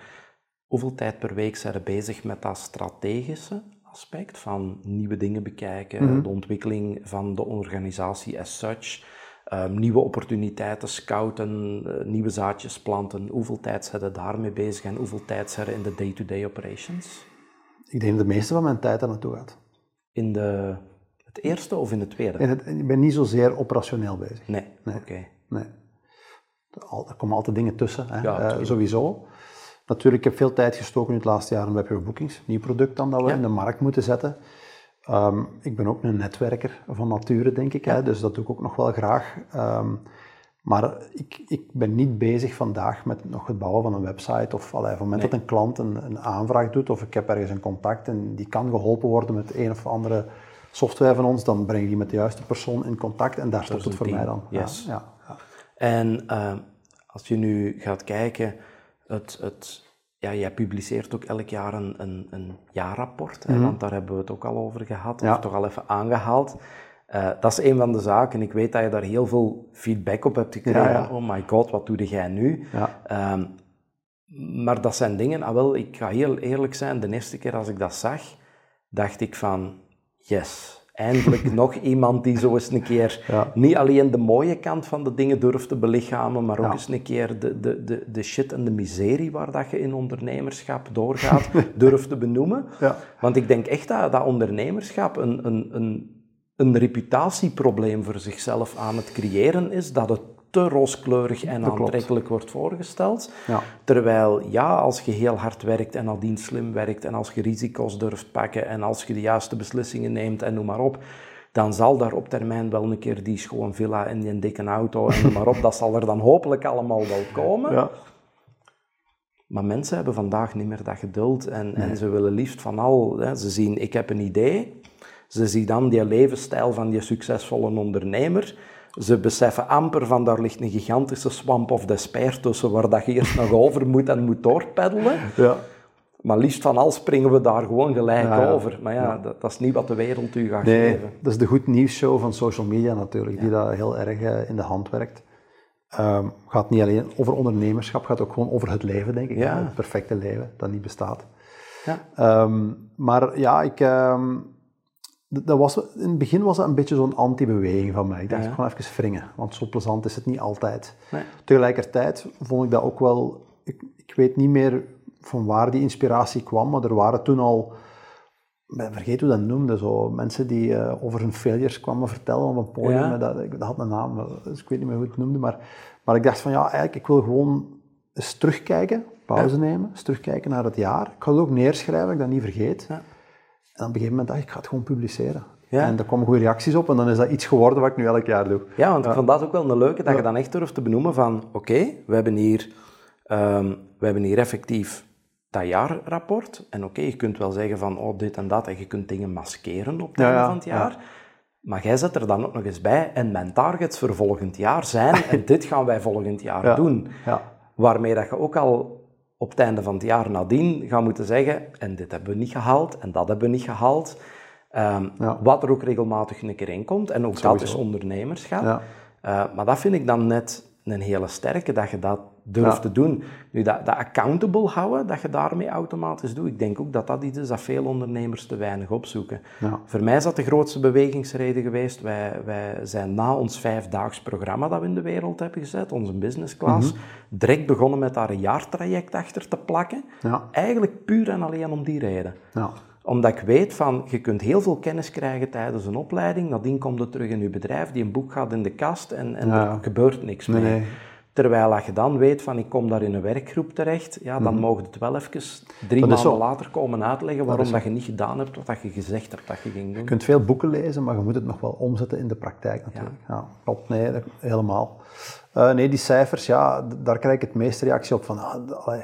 hoeveel tijd per week zijn er bezig met dat strategische aspect van nieuwe dingen bekijken, de ontwikkeling van de organisatie as such, ehm, nieuwe opportuniteiten scouten, eh, nieuwe zaadjes planten. Hoeveel tijd zijn er daarmee bezig en hoeveel tijd zijn er in de day-to-day operations? Ik denk dat de meeste van mijn tijd daar naartoe gaat. In de, het eerste of in de tweede? En het, ik ben niet zozeer operationeel bezig. Nee, oké. Nee. Er komen altijd dingen tussen, hè. Ja, Eh, sowieso. Natuurlijk, ik heb veel tijd gestoken in het laatste jaar in Webhero Bookings, nieuw product dan dat we Ja. in de markt moeten zetten. Ehm, ik ben ook een netwerker van nature, denk ik, hè, dus dat doe ik ook nog wel graag. Ehm, maar ik, ik ben niet bezig vandaag met nog het bouwen van een website of allee, van het moment Nee. dat een klant een, een aanvraag doet of ik heb ergens een contact en die kan geholpen worden met een of andere software van ons, dan breng ik die met de juiste persoon in contact en daar stopt is het voor mij dan. Ja, Yes. Ja, ja. En eh, als je nu gaat kijken, het, het, ja, jij publiceert ook elk jaar een, een, een jaarrapport, hè, want daar hebben we het ook al over gehad, Ja. of toch al even aangehaald. Eh, dat is een van de zaken. Ik weet dat je daar heel veel feedback op hebt gekregen. Ja, ja. van, Oh my god, wat doe jij nu? Ja. Ehm, maar dat zijn dingen, ah wel, ik ga heel eerlijk zijn, de eerste keer als ik dat zag, dacht ik van, yes, eindelijk <laughs> nog iemand die zo eens een keer Ja. niet alleen de mooie kant van de dingen durft te belichamen, maar ook Ja. eens een keer de, de, de, de shit en de miserie waar dat je in ondernemerschap doorgaat, <laughs> durft te benoemen. Ja. Want ik denk echt dat, dat ondernemerschap een, een, een, een reputatieprobleem voor zichzelf aan het creëren is, dat het te rooskleurig en aantrekkelijk wordt voorgesteld. Ja. Terwijl, ja, als je heel hard werkt en nadien slim werkt en als je risico's durft pakken en als je de juiste beslissingen neemt en noem maar op, dan zal daar op termijn wel een keer die schoon villa en die dikke auto en noem maar op, dat zal er dan hopelijk allemaal wel komen. Ja. Maar mensen hebben vandaag niet meer dat geduld en, en ze willen liefst van al, hè, ze zien ik heb een idee, ze zien dan die levensstijl van die succesvolle ondernemer, ze beseffen amper van daar ligt een gigantische swamp of despair tussen waar dat je eerst nog <laughs> over moet en moet doorpeddelen. Ja. Maar liefst van al springen we daar gewoon gelijk Ja, ja. over. Maar ja, Dat, dat is niet wat de wereld u gaat Nee, geven. dat is de goed nieuws show van social media natuurlijk, die dat heel erg eh, in de hand werkt. Ehm gaat niet alleen over ondernemerschap, gaat ook gewoon over het leven, denk ik. Het perfecte leven dat niet bestaat. Ja. Ehm, maar ja, ik, ehm, dat was, in het begin was dat een beetje zo'n anti-beweging van mij. Ik dacht, Ja. gewoon even wringen, want zo plezant is het niet altijd. Nee. Tegelijkertijd vond ik dat ook wel... Ik, ik weet niet meer van waar die inspiratie kwam, maar er waren toen al... Ik ben vergeten hoe dat noemde, zo mensen die eh, over hun failures kwamen vertellen op een podium. Ja. Dat, ik- dat had een naam, dus ik weet niet meer hoe het noemde. Maar, maar ik dacht van ja, eigenlijk, ik wil gewoon eens terugkijken, pauze nemen, eens terugkijken naar het jaar. Ik ga het ook neerschrijven, dat ik dat niet vergeet. En op een gegeven moment dacht ik, ik ga het gewoon publiceren. Ja. En daar kwamen goede reacties op en dan is dat iets geworden wat ik nu elk jaar doe. Ja, want ik vond dat ook wel een leuke, dat Ja. je dan echt durft te benoemen van, oké, we hebben hier, ehm, we hebben hier effectief dat jaarrapport. En oké, je kunt wel zeggen van, oh, dit en dat, en je kunt dingen maskeren op het einde van het jaar. Maar jij zet er dan ook nog eens bij, en mijn targets voor volgend jaar zijn, en <laughs> dit gaan wij volgend jaar Ja. doen. Ja. Waarmee dat je ook al op het einde van het jaar nadien gaat moeten zeggen, en dit hebben we niet gehaald, en dat hebben we niet gehaald. Ehm, Ja. Wat er ook regelmatig een keer in komt, en ook dat Sowieso. is ondernemerschap. Ja. Eh, maar dat vind ik dan net een hele sterke, dat je dat durft Ja. te doen. Nu, dat, dat accountable houden, dat je daarmee automatisch doet, ik denk ook dat dat iets is dat veel ondernemers te weinig opzoeken. Ja. Voor mij is dat de grootste bewegingsreden geweest. Wij, wij zijn na ons vijfdaags programma dat we in de wereld hebben gezet, onze business class, Mhm. direct begonnen met daar een jaartraject achter te plakken. Ja. Eigenlijk puur en alleen om die reden Ja. omdat ik weet van, je kunt heel veel kennis krijgen tijdens een opleiding, nadien komt het terug in je bedrijf, die een boek gaat in de kast en, en Ja. er gebeurt niks Nee, mee. nee. Terwijl als je dan weet van, ik kom daar in een werkgroep terecht, ja, dan mogen het wel even drie Mhm. Dat maanden later komen uitleggen waarom dat, je niet gedaan hebt wat dat je gezegd hebt dat je ging doen. Je kunt veel boeken lezen, maar je moet het nog wel omzetten in de praktijk natuurlijk. Ja, klopt. Nee, dat- helemaal. Eh, nee, die cijfers, ja, daar krijg ik het meeste reactie op van, ah, allee,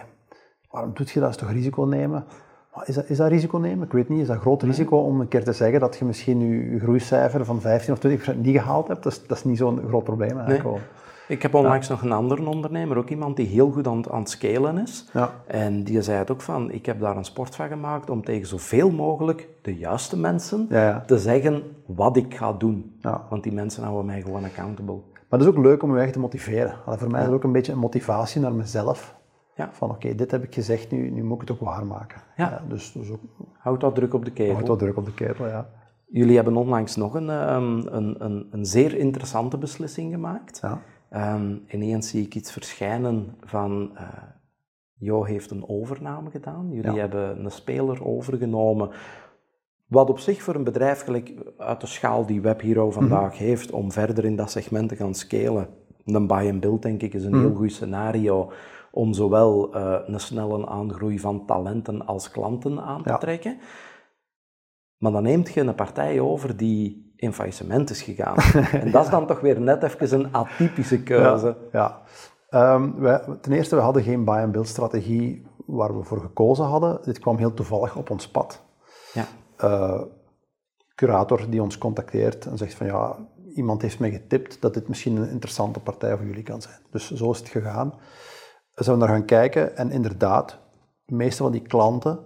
waarom doe je dat? Is toch risico nemen? Maar is, dat, is dat risico nemen? Ik weet niet. Is dat groot risico om een keer te zeggen dat je misschien je, je groeicijfer van 15 of 20% niet gehaald hebt? Dat is, dat is niet zo'n groot probleem eigenlijk. Nee. Ik heb onlangs nog een andere ondernemer, ook iemand die heel goed aan, het- aan het scalen is. Ja. En die zei het ook van, ik heb daar een sport van gemaakt om tegen zoveel mogelijk de juiste mensen Ja, te zeggen wat ik ga doen. Ja. Want die mensen houden mij gewoon accountable. Maar het is ook leuk om je eigen te motiveren. Allee, voor mij is het ook een beetje een motivatie naar mezelf. Ja. Van oké, dit heb ik gezegd, nu, nu moet ik het ook waarmaken. Ja. dus, dus ook Houd dat druk op de ketel. houdt wat druk op de ketel, ja. Jullie hebben onlangs nog een, ehm, een, een, een zeer interessante beslissing gemaakt. ja. Ehm, ineens zie ik iets verschijnen van... Jo heeft een overname gedaan. Jullie Ja. hebben een speler overgenomen. Wat op zich voor een bedrijf gelijk uit de schaal die Web Hero vandaag Mhm. heeft, om verder in dat segment te gaan scalen. Een buy-and-build, denk ik, is een Mhm. heel goed scenario om zowel eh, een snelle aangroei van talenten als klanten aan te Ja. trekken. Maar dan neemt je een partij over die in faillissement is gegaan. en dat is <laughs> dan toch weer net even een atypische keuze. Ja. Ehm, wij, ten eerste, we hadden geen buy-and-build strategie waar we voor gekozen hadden. Dit kwam heel toevallig op ons pad. Ja. Eh, curator die ons contacteert en zegt van ja, iemand heeft mij getipt dat dit misschien een interessante partij voor jullie kan zijn. Dus zo is het gegaan. We zijn naar gaan kijken en inderdaad, de meeste van die klanten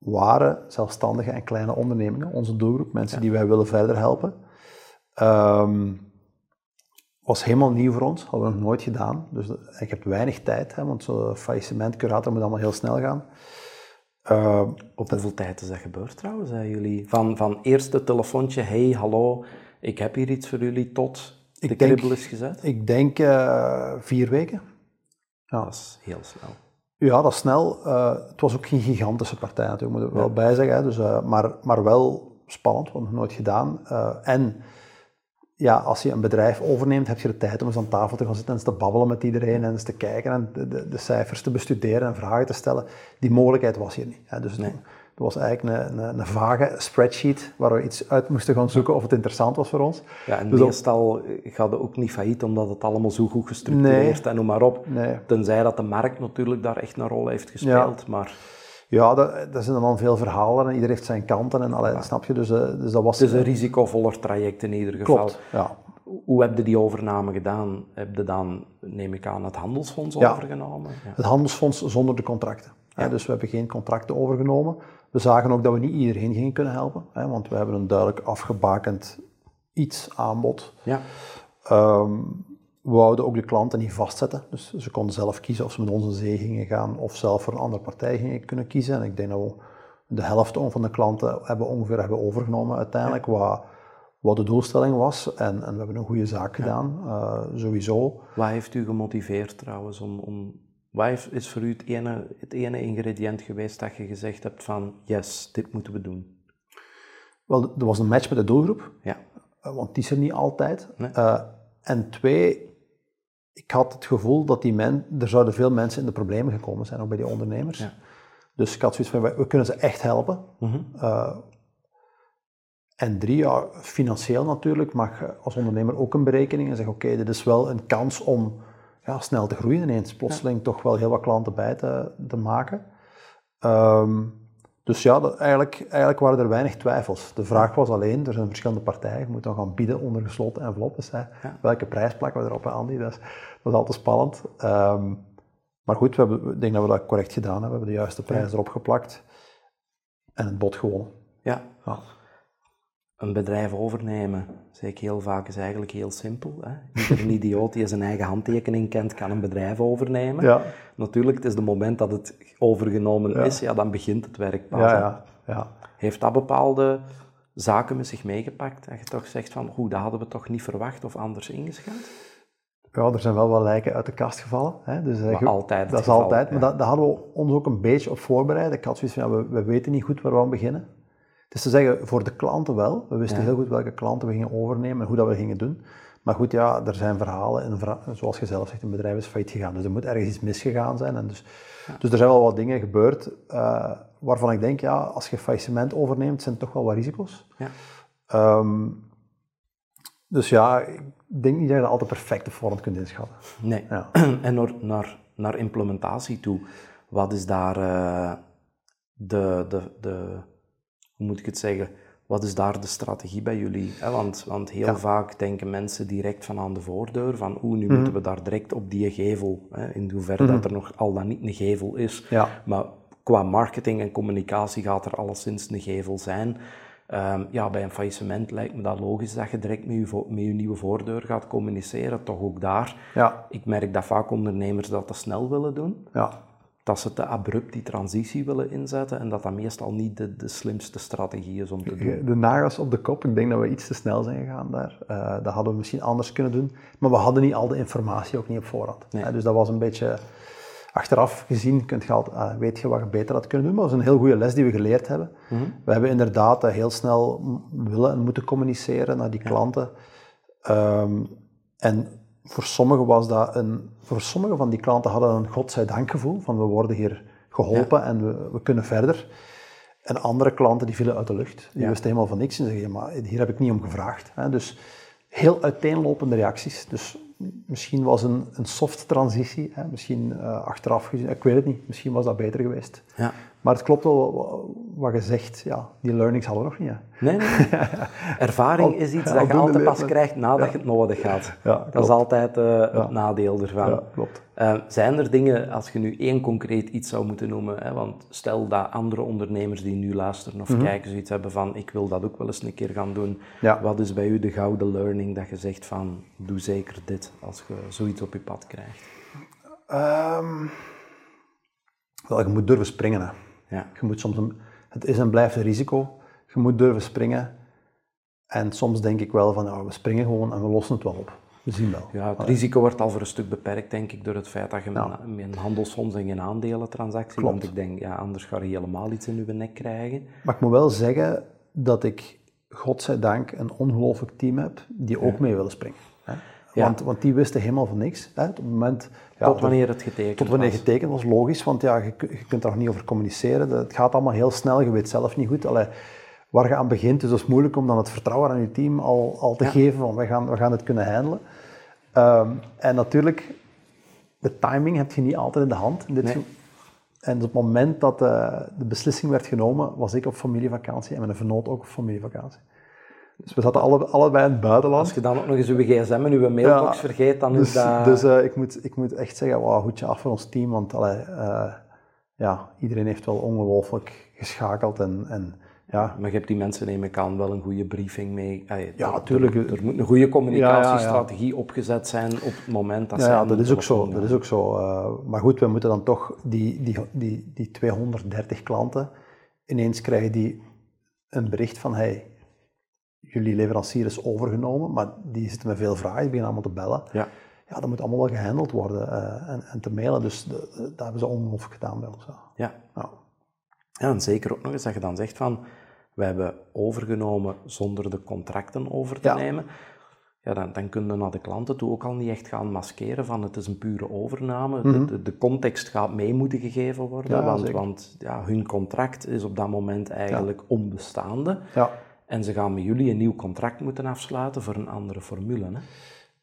waren zelfstandige en kleine ondernemingen, onze doelgroep, mensen die wij willen verder helpen. Ehm, was helemaal nieuw voor ons, hadden we nog nooit gedaan. Dus en je hebt weinig tijd, hè, want zo'n faillissementcurator moet allemaal heel snel gaan. Ehm, Op hoeveel tijd is dat gebeurd trouwens? Hè? Jullie, van, van eerste telefoontje, hey, hallo, ik heb hier iets voor jullie, tot de Ik denk- kribbel is gezet? ik denk eh, vier weken. Ja. Dat is heel snel. Ja, dat snel. Eh, het was ook geen gigantische partij natuurlijk, moet ik wel bij zeggen. Hè. Dus, eh, maar, maar wel spannend, want nog nooit gedaan. Eh, en ja, als je een bedrijf overneemt, heb je de tijd om eens aan tafel te gaan zitten en eens te babbelen met iedereen en eens te kijken en de, de, de cijfers te bestuderen en vragen te stellen. Die mogelijkheid was hier niet. Hè. Dus het was eigenlijk een, een, een, vage spreadsheet waar we iets uit moesten gaan zoeken of het interessant was voor ons. Ja, en dus meestal gaat het ook niet failliet omdat het allemaal zo goed gestructureerd nee, en noem maar op. Nee. Tenzij dat de markt natuurlijk daar echt een rol heeft gespeeld. Ja. Maar... Ja, dat, dat zijn dan veel verhalen en iedereen heeft zijn kanten en allee, snap je? Dus, uh, dus dat was... Het is een risicovoller traject in ieder geval. Klopt, ja. Hoe heb je die overname gedaan? Heb je dan, neem ik aan, het handelsfonds overgenomen? Ja. Het handelsfonds zonder de contracten. Ja. Dus we hebben geen contracten overgenomen. We zagen ook dat we niet iedereen gingen kunnen helpen, hè, want we hebben een duidelijk afgebakend iets aanbod. Ja. Um, we wouden ook de klanten niet vastzetten, dus ze konden zelf kiezen of ze met ons zee gingen gaan of zelf voor een andere partij gingen kunnen kiezen. En ik denk dat we de helft van de klanten hebben ongeveer hebben overgenomen uiteindelijk, wat, wat de doelstelling was. En, en we hebben een goede zaak gedaan, uh, sowieso. Wat heeft u gemotiveerd trouwens om, om wat is voor u het ene, het ene ingrediënt geweest dat je gezegd hebt van yes, dit moeten we doen? Wel, er was een match met de doelgroep, ja. Eh, want die is er niet altijd. Uh, en twee, ik had het gevoel dat die men, er zouden veel mensen in de problemen gekomen zijn, ook bij die ondernemers. Ja. Dus ik had zoiets van, we, kunnen ze echt helpen. Mm en drie, financieel natuurlijk, mag als ondernemer ook een berekening en zeggen, oké, dit is wel een kans om ja, snel te groeien ineens. Plotseling toch wel heel wat klanten bij te, te maken. Ehm, dus ja, dat, eigenlijk, eigenlijk waren er weinig twijfels. De vraag was alleen, er zijn verschillende partijen, je moet dan gaan bieden onder gesloten enveloppen. Ja. Welke prijs plakken we erop, Andy? Dat is, dat is altijd spannend. Um, maar goed, we hebben, ik denk dat we dat correct gedaan hebben. We hebben de juiste prijs erop geplakt en het bod gewonnen. Ja. ja een bedrijf overnemen, zeg ik heel vaak, is eigenlijk heel simpel. Hè? Ieder <laughs> idioot die zijn eigen handtekening kent, kan een bedrijf overnemen. Ja. Natuurlijk, het is het moment dat het overgenomen is, ja, dan begint het werk pas. Ja, ja, ja. Heeft dat bepaalde zaken met zich meegepakt? Dat je toch zegt van, goed, dat hadden we toch niet verwacht of anders ingeschat? Ja, er zijn wel wat lijken uit de kast gevallen. Hè? Dus, maar altijd Dat is altijd, maar dat, dat, hadden we ons ook een beetje op voorbereid. Ik had zoiets van, we, we weten niet goed waar we aan beginnen. Dus te zeggen, voor de klanten wel. We wisten heel goed welke klanten we gingen overnemen en hoe dat we gingen doen. Maar goed, ja, er zijn verhalen, en zoals je zelf zegt, een bedrijf is failliet gegaan. Dus er moet ergens iets misgegaan zijn. En dus, dus er zijn wel wat dingen gebeurd uh, waarvan ik denk, ja, als je faillissement overneemt, zijn toch wel wat risico's. Ja. Um, dus ja, ik denk niet dat je dat altijd perfect op voorhand kunt inschatten. Nee. Ja. <clears throat> En naar, naar, naar implementatie toe, wat is daar uh, de, de, de hoe moet ik het zeggen, wat is daar de strategie bij jullie? Want, want heel vaak denken mensen direct van aan de voordeur, van oeh, nu moeten mhm. we daar direct op die gevel, hè, in hoeverre dat mhm. er nog al dan niet een gevel is. Ja. Maar qua marketing en communicatie gaat er alleszins een gevel zijn. Um, ja, bij een faillissement lijkt me dat logisch dat je direct met je, met je nieuwe voordeur gaat communiceren, toch ook daar. Ja. Ik merk dat vaak ondernemers dat te snel willen doen. Ja dat ze te abrupt die transitie willen inzetten en dat dat meestal niet de, de slimste strategie is om te doen. De nagels op de kop, ik denk dat we iets te snel zijn gegaan daar. Uh, dat hadden we misschien anders kunnen doen, maar we hadden niet al de informatie ook niet op voorhand. Nee. dus dat was een beetje achteraf gezien, kunt je altijd, uh, weet je wat je beter had kunnen doen, maar dat is een heel goede les die we geleerd hebben. Mhm. We hebben inderdaad heel snel willen en moeten communiceren naar die klanten. Um, en voor sommigen was dat een, voor sommige van die klanten hadden een godzijdank gevoel van we worden hier geholpen en we, we, kunnen verder. En andere klanten die vielen uit de lucht. Die wisten helemaal van niks en zeggen, maar hier heb ik niet om gevraagd. Dus heel uiteenlopende reacties. Dus misschien was een, een soft transitie, hè? misschien uh, achteraf gezien, ik weet het niet, misschien was dat beter geweest. Ja. Maar het klopt wel wat je zegt, ja, die learnings hadden we nog niet. Nee, nee. <laughs> Ervaring is iets dat je altijd pas krijgt nadat je het nodig gaat. Ja, dat is altijd uh, het nadeel ervan. Klopt. Uh, zijn er dingen, als je nu één concreet iets zou moeten noemen, hè, want stel dat andere ondernemers die nu luisteren of mm -hmm. kijken zoiets hebben van ik wil dat ook wel eens een keer gaan doen. Wat is bij u de gouden learning dat je zegt van doe zeker dit als je zoiets op je pad krijgt? Um, wel, je moet durven springen. Hè. Ja. Je moet soms een, het is en blijft een risico. Je moet durven springen. En soms denk ik wel van, ja, we springen gewoon en we lossen het wel op. We zien wel. Ja, het risico wordt al voor een stuk beperkt, denk ik, door het feit dat je met een handelsfonds en geen aandelentransactie, Klopt. want ik denk, ja, anders ga je helemaal iets in je nek krijgen. Maar ik moet wel zeggen dat ik, godzijdank, een ongelooflijk team heb die ook mee willen springen. Ja. Want, want die wisten helemaal van niks. Hè. Op het moment, ja, Tot wanneer het getekend tot wanneer was. getekend was, logisch, want ja, je, je kunt daar nog niet over communiceren. Het gaat allemaal heel snel, je weet zelf niet goed allee, waar je aan begint. Dus dat is moeilijk om dan het vertrouwen aan je team al, al te Ja. geven van we gaan, we gaan het kunnen handelen. Ehm, en natuurlijk, de timing heb je niet altijd in de hand. In dit Nee. En op het moment dat de, de beslissing werd genomen, was ik op familievakantie en mijn vernoot ook op familievakantie. Dus we zaten alle, allebei in het buitenland. Als je dan ook nog eens uw gsm en uw mailbox Ja, vergeet, dan Dus, is dat... dus eh, ik, moet, ik moet echt zeggen, wauw, goedje af voor ons team, want allee, eh, ja, iedereen heeft wel ongelooflijk geschakeld en, en ja, Maar je hebt die mensen, neem ik aan, wel een goede briefing mee. Ja, er- tuurlijk. Er, er moet een goede communicatiestrategie opgezet zijn op het moment dat ja, zij ja, dat is ook zo. Dat is ook zo. eh, maar goed, we moeten dan toch die, die, die, die 230 klanten, ineens krijgen die een bericht van, hey, jullie leverancier is overgenomen, maar die zitten met veel vragen, die beginnen allemaal te bellen. Ja. Ja, dat moet allemaal wel gehandeld worden eh, en, en te mailen, dus de- de- dat hebben ze ongelooflijk gedaan bij ons. Ja. Ja. En zeker ook nog eens dat je dan zegt van, wij hebben overgenomen zonder de contracten over te Ja. nemen. Ja, dan, dan kun je naar de klanten toe ook al niet echt gaan maskeren van het is een pure overname. De- de, de context gaat mee moeten gegeven worden, Mhm. Ja, want, want ja, hun contract is op dat moment eigenlijk onbestaande. Ja. En ze gaan met jullie een nieuw contract moeten afsluiten voor een andere formule. Hè?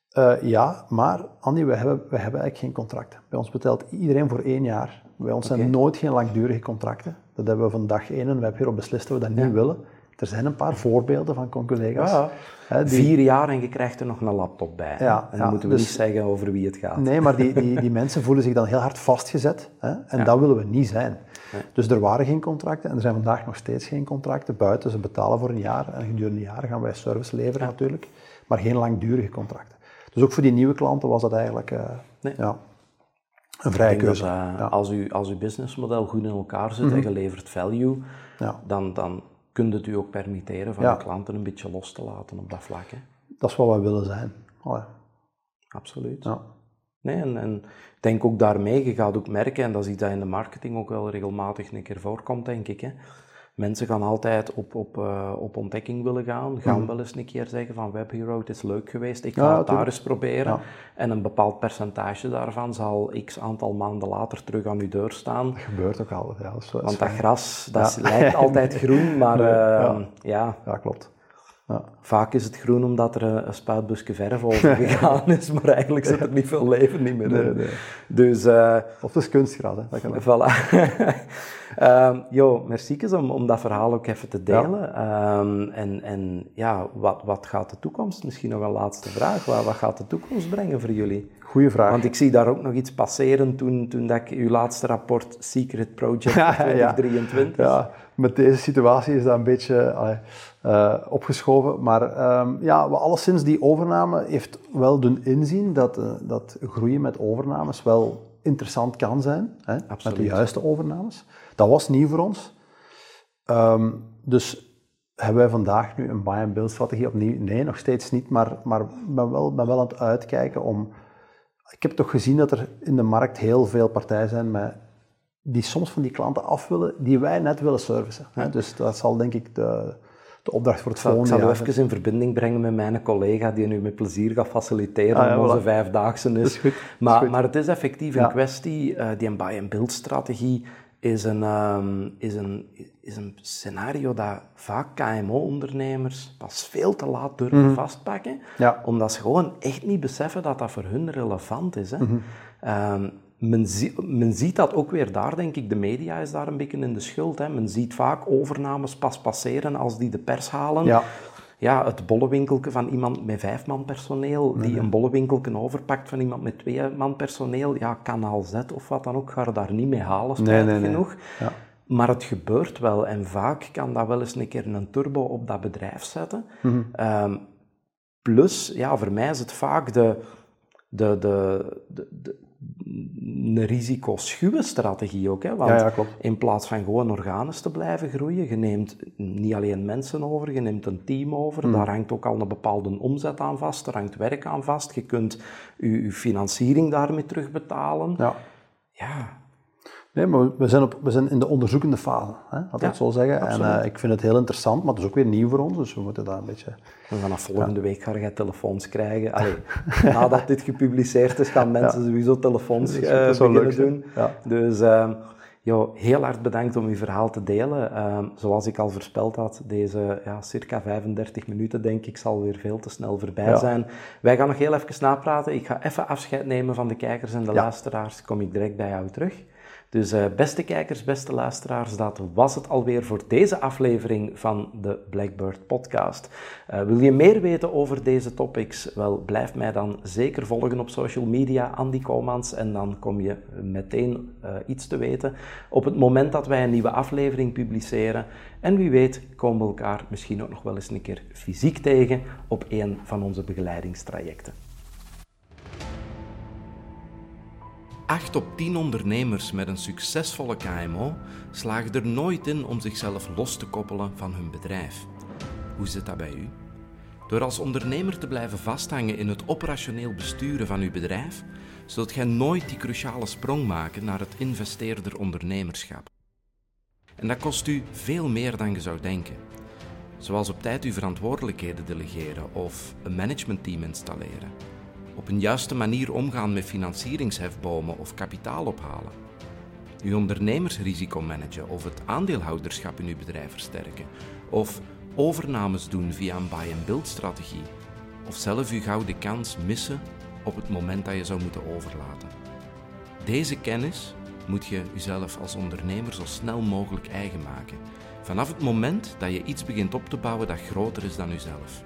Eh, ja, maar Andy, we hebben, we hebben eigenlijk geen contracten. Bij ons betaalt iedereen voor één jaar. Bij ons zijn nooit geen langdurige contracten. Dat hebben we van dag één en we hebben hierop beslist dat we dat niet willen. Er zijn een paar voorbeelden van collega's. Ja. hè, die- Vier jaar en je krijgt er nog een laptop bij. Ja, en dan moeten we dus- niet zeggen over wie het gaat. Nee, maar die, die, <laughs> die mensen voelen zich dan heel hard vastgezet. Hè? En dat willen we niet zijn. Dus er waren geen contracten en er zijn vandaag nog steeds geen contracten buiten. Ze betalen voor een jaar en gedurende een jaar gaan wij service leveren natuurlijk. Maar geen langdurige contracten. Dus ook voor die nieuwe klanten was dat eigenlijk eh, Nee. ja, een vrije keuze. dat, eh, ja. Mhm. als, u, als uw businessmodel goed in elkaar zit en je levert value, Ja. dan, dan kunt het u ook permitteren van Ja. uw klanten een beetje los te laten op dat vlak. Hè? Dat is wat wij willen zijn. Allee, Absoluut. ja. Nee, en, en ik denk ook daarmee, je gaat ook merken, en dat is iets dat in de marketing ook wel regelmatig een keer voorkomt, denk ik. Hè. Mensen gaan altijd op, op, eh, op ontdekking willen gaan, gaan wel eens een keer zeggen van Web Hero, het is leuk geweest, ik ga. Ja, het daar eens proberen. Ja. En een bepaald percentage daarvan zal x aantal maanden later terug aan uw deur staan. Dat gebeurt ook altijd. Ja, dat is, dat is Want dat gras, dat lijkt altijd groen, maar <laughs> eh, ja. ja, ja, klopt. Ja. vaak is het groen omdat er een, een spuitbusje verf over <laughs> gegaan is, maar eigenlijk zit er niet veel leven niet meer in. Nee, nee. Dus eh, Of het is kunstgras. Hè. Dat kan. Voilà. <laughs> Ehm jo, merci om, om dat verhaal ook even te delen. Ehm, en en ja, wat, wat gaat de toekomst? Misschien nog een laatste vraag. Wat, wat gaat de toekomst brengen voor jullie? Goeie vraag. Want ik zie daar ook nog iets passeren toen, toen dat ik uw laatste rapport Secret Project <laughs> Ja, ja. 2023. Ja, met deze situatie is dat een beetje eh, opgeschoven. Maar ehm, ja, alleszins die overname heeft wel doen inzien dat, eh, dat groeien met overnames wel interessant kan zijn. Hè, met de juiste overnames. Dat was nieuw voor ons. Ehm, dus hebben wij vandaag nu een buy-and-build strategie opnieuw? Nee, nog steeds niet. Maar, maar ik ben wel, ben wel aan het uitkijken om... Ik heb toch gezien dat er in de markt heel veel partijen zijn met die soms van die klanten af willen, die wij net willen servicen. Hè? Dus dat zal denk ik de, de opdracht voor het zal, ik volgende zal jaar even in verbinding brengen met mijn collega die nu met plezier gaat faciliteren Ah, ja, onze voilà. vijfdaagse is. Dat is goed, dat is Maar, goed. maar het is effectief een Ja. kwestie, eh, die een buy-and-build strategie is een, ehm, is, een, is een scenario dat vaak KMO-ondernemers pas veel te laat durven vastpakken, Mhm. Ja. omdat ze gewoon echt niet beseffen dat dat voor hun relevant is. Hè. Mhm. Ehm, men, zie- men ziet dat ook weer daar, denk ik. De media is daar een beetje in de schuld. Hè. Men ziet vaak overnames pas passeren als die de pers halen. Ja. Ja, het bollewinkelke van iemand met vijf man personeel, die een bollewinkelke overpakt van iemand met twee man personeel, ja, kanaal Z of wat dan ook, ga je daar niet mee halen, spijtig nee, nee. genoeg. Ja. Maar het gebeurt wel en vaak kan dat wel eens een keer een turbo op dat bedrijf zetten. Mhm. Ehm, plus, ja, voor mij is het vaak de, de, de, de, de- een risicoschuwe strategie ook. Hè? Want Ja, ja, klopt. in plaats van gewoon organisch te blijven groeien, je neemt niet alleen mensen over, je neemt een team over. Hmm. Daar hangt ook al een bepaalde omzet aan vast, er hangt werk aan vast. Je kunt je, je financiering daarmee terugbetalen. Ja. Ja, Nee, maar we zijn, op, we zijn in de onderzoekende fase, hè, laat ik Ja, het zo zeggen. En eh, ik vind het heel interessant, maar het is ook weer nieuw voor ons, dus we moeten daar een beetje... En vanaf volgende week ga je telefoons krijgen. Allee, <laughs> nadat dit gepubliceerd is, gaan mensen sowieso telefoons Dat is- eh, dat zou beginnen leuk doen. Ja. Dus ehm, joh, heel hard bedankt om uw verhaal te delen. Ehm, zoals ik al voorspeld had, deze ja, circa 35 minuten, denk ik, zal weer veel te snel voorbij Ja. zijn. Wij gaan nog heel even napraten. Ik ga even afscheid nemen van de kijkers en de Ja. luisteraars. Kom ik direct bij jou terug. Dus eh, beste kijkers, beste luisteraars, dat was het alweer voor deze aflevering van de Blackbird Podcast. Eh, wil je meer weten over deze topics? Wel, blijf mij dan zeker volgen op social media, Andy Komans, en dan kom je meteen eh, iets te weten op het moment dat wij een nieuwe aflevering publiceren. En wie weet komen we elkaar misschien ook nog wel eens een keer fysiek tegen op een van onze begeleidingstrajecten. 8 op 10 ondernemers met een succesvolle KMO slagen er nooit in om zichzelf los te koppelen van hun bedrijf. Hoe zit dat bij u? Door als ondernemer te blijven vasthangen in het operationeel besturen van uw bedrijf, zult gij nooit die cruciale sprong maken naar het investeerder ondernemerschap. En dat kost u veel meer dan je zou denken. Zoals op tijd uw verantwoordelijkheden delegeren of een managementteam installeren op een juiste manier omgaan met financieringshefbomen of kapitaal ophalen. Uw ondernemersrisico managen of het aandeelhouderschap in uw bedrijf versterken. Of overnames doen via een buy-and-build strategie. Of zelf uw gouden kans missen op het moment dat je zou moeten overlaten. Deze kennis moet je uzelf als ondernemer zo snel mogelijk eigen maken. Vanaf het moment dat je iets begint op te bouwen dat groter is dan uzelf.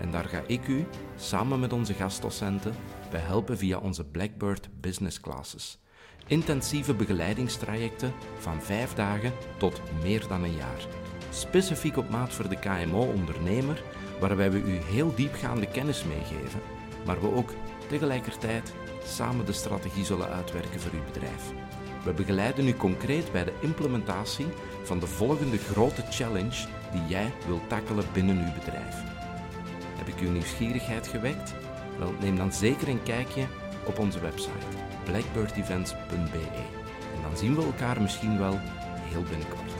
En daar ga ik u, samen met onze gastdocenten, bij helpen via onze Blackbird Business Classes. Intensieve begeleidingstrajecten van vijf dagen tot meer dan een jaar. Specifiek op maat voor de KMO-ondernemer, waarbij we u heel diepgaande kennis meegeven, maar we ook tegelijkertijd samen de strategie zullen uitwerken voor uw bedrijf. We begeleiden u concreet bij de implementatie van de volgende grote challenge die jij wilt tackelen binnen uw bedrijf. Heb ik uw nieuwsgierigheid gewekt? Wel, neem dan zeker een kijkje op onze website blackbirdevents.be. En dan zien we elkaar misschien wel heel binnenkort.